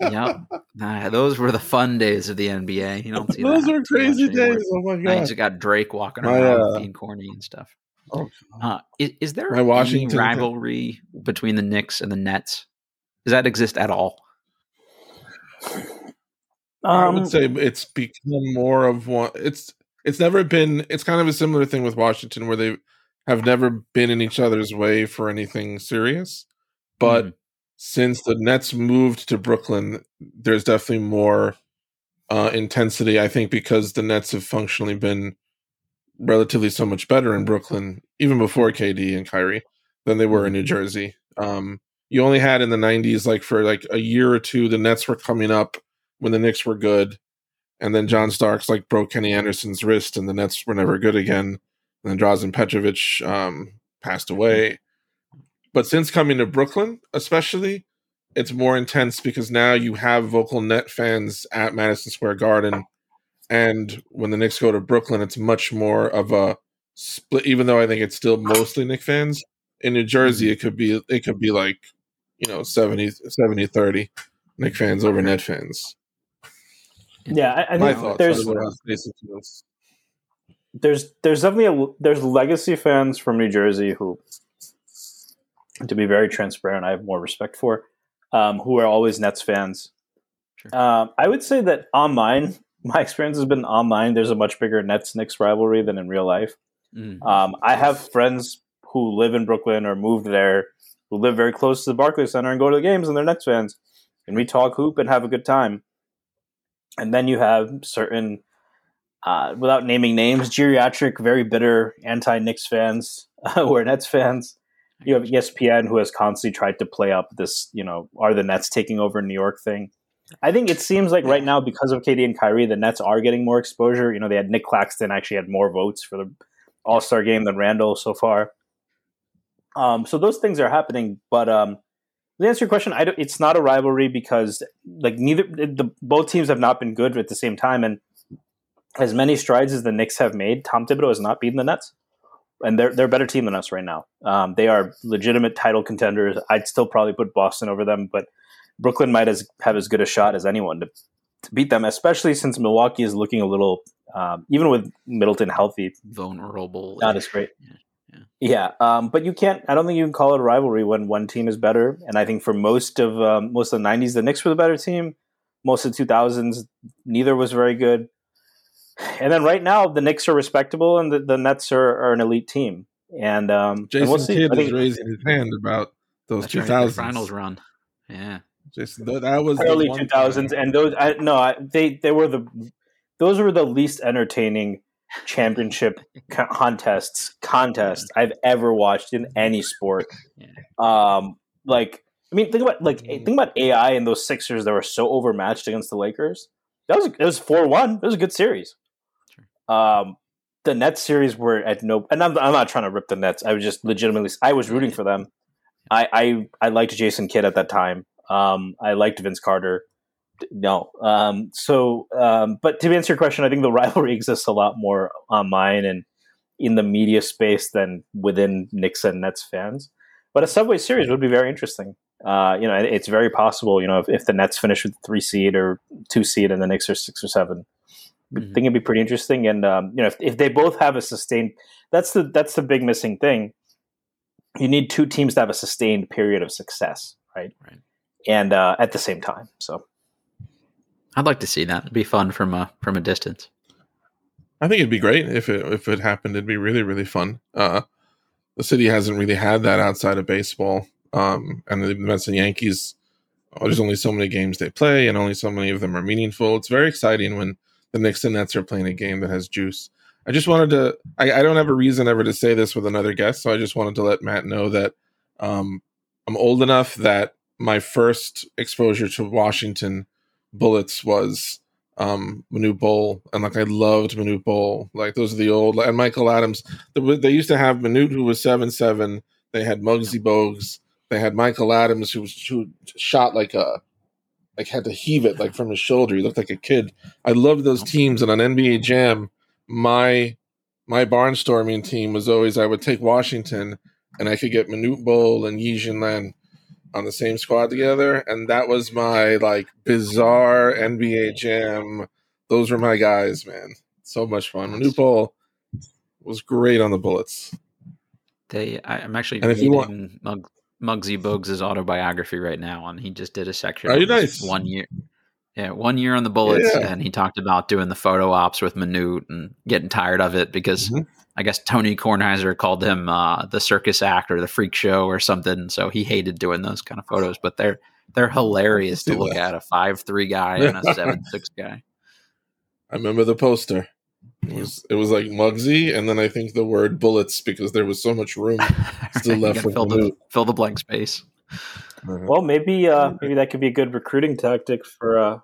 yep. Nah, those were the fun days of the NBA. You don't see Those that were too crazy anymore. days. Oh my Now you just got Drake walking My, around uh, being corny and stuff. Oh, Uh, is, is there My any Washington- rivalry between the Knicks and the Nets? Does that exist at all? I Um, would say it's become more of one. It's it's never been. It's kind of a similar thing with Washington, where they have never been in each other's way for anything serious. But Mhm. Since the Nets moved to Brooklyn, there's definitely more uh, intensity. I think because the Nets have functionally been relatively so much better in Brooklyn, even before KD and Kyrie, than they were in New Jersey. Um, you only had in the '90s, like for like a year or two, the Nets were coming up when the Knicks were good, and then John Starks like broke Kenny Anderson's wrist, and the Nets were never good again. And then Drazen Petrovic um, passed away. But since coming to Brooklyn, especially, it's more intense because now you have vocal net fans at Madison Square Garden. And when the Knicks go to Brooklyn, it's much more of a split, even though I think it's still mostly Knicks fans. In New Jersey, mm-hmm. it could be it could be like, you know, 70, 70 30 Knicks fans over net fans. yeah, I, I My think thoughts. there's I don't know how Stacey feels. there's there's definitely a there's legacy fans from New Jersey who, to be very transparent, I have more respect for, um, who are always Nets fans. Sure. Um, I would say that online, my experience has been online. There's a much bigger Nets Knicks rivalry than in real life. Mm. Um, I have friends who live in Brooklyn or moved there, who live very close to the Barclays Center and go to the games, and they're Nets fans, and we talk hoop and have a good time. And then you have certain, uh, without naming names, geriatric, very bitter anti-Knicks fans who are Nets fans. You have ESPN who has constantly tried to play up this, you know, are the Nets taking over New York thing. I think it seems like right now because of KD and Kyrie, the Nets are getting more exposure. You know, they had Nic Claxton actually had more votes for the All Star game than Randle so far. Um, so those things are happening, but um, to answer your question, I don't, it's not a rivalry because like neither the both teams have not been good at the same time, and as many strides as the Knicks have made, Tom Thibodeau has not beaten the Nets, and they're they're a better team than us right now. Um, they are legitimate title contenders. I'd still probably put Boston over them, but Brooklyn might as have as good a shot as anyone to, to beat them, especially since Milwaukee is looking a little, um, even with Middleton healthy, Vulnerable. not as great. Yeah, yeah. Yeah, um, but you can't. I don't think you can call it a rivalry when one team is better. And I think for most of um, most of the '90s, the Knicks were the better team. Most of the 2000s, neither was very good. And then right now, the Knicks are respectable, and the, the Nets are, are an elite team. And, um, and Jason we'll see. Kidd I is think raising his hand about those That's two right, finals run. Yeah. Jason, that was early 2000s, and those I, no, I, they they were the those were the least entertaining championship contests contests I've ever watched in any sport. Yeah. Um, like I mean, think about like think about AI and those Sixers that were so overmatched against the Lakers. That was it was four one. It was a good series. Um, the Nets series were at no, and I'm, I'm not trying to rip the Nets. I was just legitimately I was rooting for them. I I, I liked Jason Kidd at that time. Um, I liked Vince Carter. no. Um, so, um, but to answer your question, I think the rivalry exists a lot more online and in the media space than within Knicks and Nets fans. But a Subway Series would be very interesting. Uh, you know, it's very possible. You know, if, if the Nets finish with three seed or two seed and the Knicks are six or 7 mm-hmm. I think it'd be pretty interesting. And um, you know, if, if they both have a sustained, that's the that's the big missing thing. You need two teams to have a sustained period of success, right? Right. And uh, at the same time, so I'd like to see that. It'd be fun from a from a distance. I think it'd be great if it if it happened. It'd be really really fun. Uh, the city hasn't really had that outside of baseball, um, and the Mets and Yankees. Oh, there's only so many games they play, and only so many of them are meaningful. It's very exciting when the Knicks and Nets are playing a game that has juice. I just wanted to. I, I don't have a reason ever to say this with another guest, so I just wanted to let Matt know that um, I'm old enough that my first exposure to Washington Bullets was um Manute Bol, and like I loved Manute Bol. Like those are the old and Michael Adams. They, they used to have Manute who was seven seven. They had Muggsy Bogues. They had Michael Adams who was who shot like a like had to heave it like from his shoulder. He looked like a kid. I loved those teams, and on NBA Jam, my my barnstorming team was always I would take Washington, and I could get Manute Bol and Yi Jianlian on the same squad together, and that was my like bizarre NBA jam. Those were my guys, man. So much fun. Manute Bol was great on the Bullets. They, I, am actually and reading want, Mug, Muggsy Bogues' autobiography right now, and he just did a section. Are you nice? One year, yeah, one year on the Bullets, yeah. and he talked about doing the photo ops with Manute and getting tired of it because mm-hmm. I guess Tony Kornheiser called him uh, the circus act or the freak show or something. So he hated doing those kind of photos, but they're they're hilarious to look at a five three guy and a seven six guy. I remember the poster. It was it was like Muggsy, and then I think the word bullets because there was so much room still left for fill the, fill the blank space. Mm-hmm. Well, maybe uh, maybe that could be a good recruiting tactic for uh,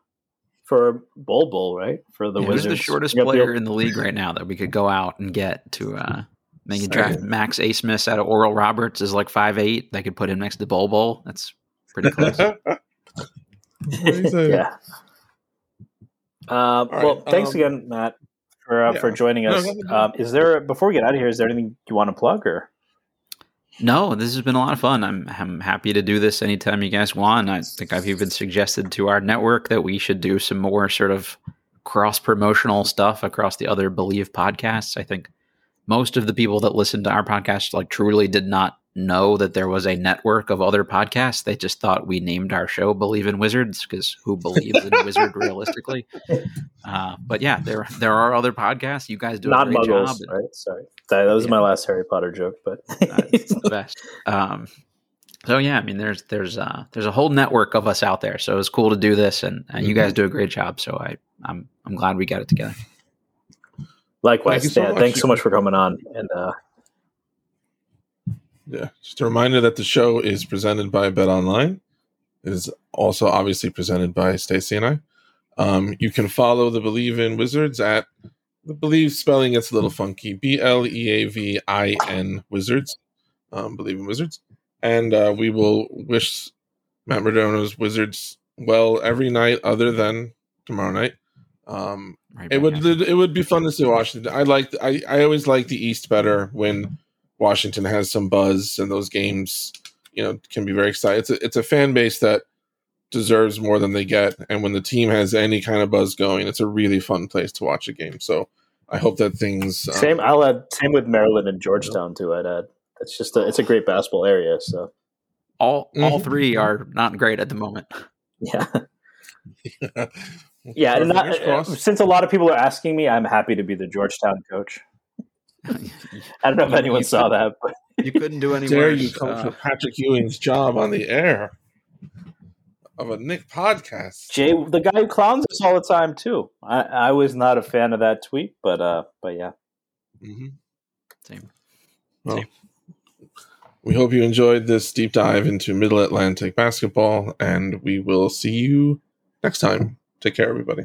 for Bol Bol, right? For the yeah, Wizards. Who's the shortest player in the league right now that we could go out and get to uh make a draft Max Abmas out of Oral Roberts is like five eight. They could put him next to Bol Bol. That's pretty close. yeah. Uh, well, right, thanks um, again, Matt, for uh, yeah. for joining us. No, no, no. Um, is there before we get out of here? Is there anything you want to plug or? No, this has been a lot of fun. I'm I'm happy to do this anytime you guys want. I think I've even suggested to our network that we should do some more sort of cross promotional stuff across the other Bleav podcasts. I think most of the people that listen to our podcast like truly did not know that there was a network of other podcasts. They just thought we named our show "Bleav in Wizards" because who believes in a wizard realistically? Uh, but yeah, there there are other podcasts. You guys do not a great muggles, job. right? Sorry, that, was yeah. my last Harry Potter joke, but it's the best. Um, so yeah, I mean, there's there's uh, there's a whole network of us out there. So it's cool to do this, and, and you guys mm-hmm. do a great job. So I I'm I'm glad we got it together. Likewise, Thank so Thanks so much for coming on, and uh, yeah, just a reminder that the show is presented by BetOnline. It is also obviously presented by Stacy and I. Um, you can follow the Bleav in Wizards at the Bleav spelling gets a little funky. B L E A V I N Wizards. Um, Bleav in Wizards, and uh, we will wish Matt Mardona's Wizards well every night other than tomorrow night. Um, right it would it would be fun to see Washington. I like I I always like the East better when Washington has some buzz, and those games, you know, can be very exciting. It's a, it's a fan base that deserves more than they get, and when the team has any kind of buzz going, it's a really fun place to watch a game. So I hope that things um, same. I'll add same with Maryland and Georgetown too. I'd add it's just a, it's a great basketball area. So all all mm-hmm. three are not great at the moment. Yeah. yeah. yeah, not, uh, since a lot of people are asking me, I'm happy to be the Georgetown coach. I don't know if anyone saw that, but you couldn't do any Dare worse. you come uh, for Patrick Ewing's job on the air of a Knick podcast? Jay, the guy who clowns us all the time too. I, I was not a fan of that tweet, but uh, but yeah. Mm-hmm. Same. Well, Same. we hope you enjoyed this deep dive into Middle Atlantic basketball, and we will see you next time. Take care, everybody.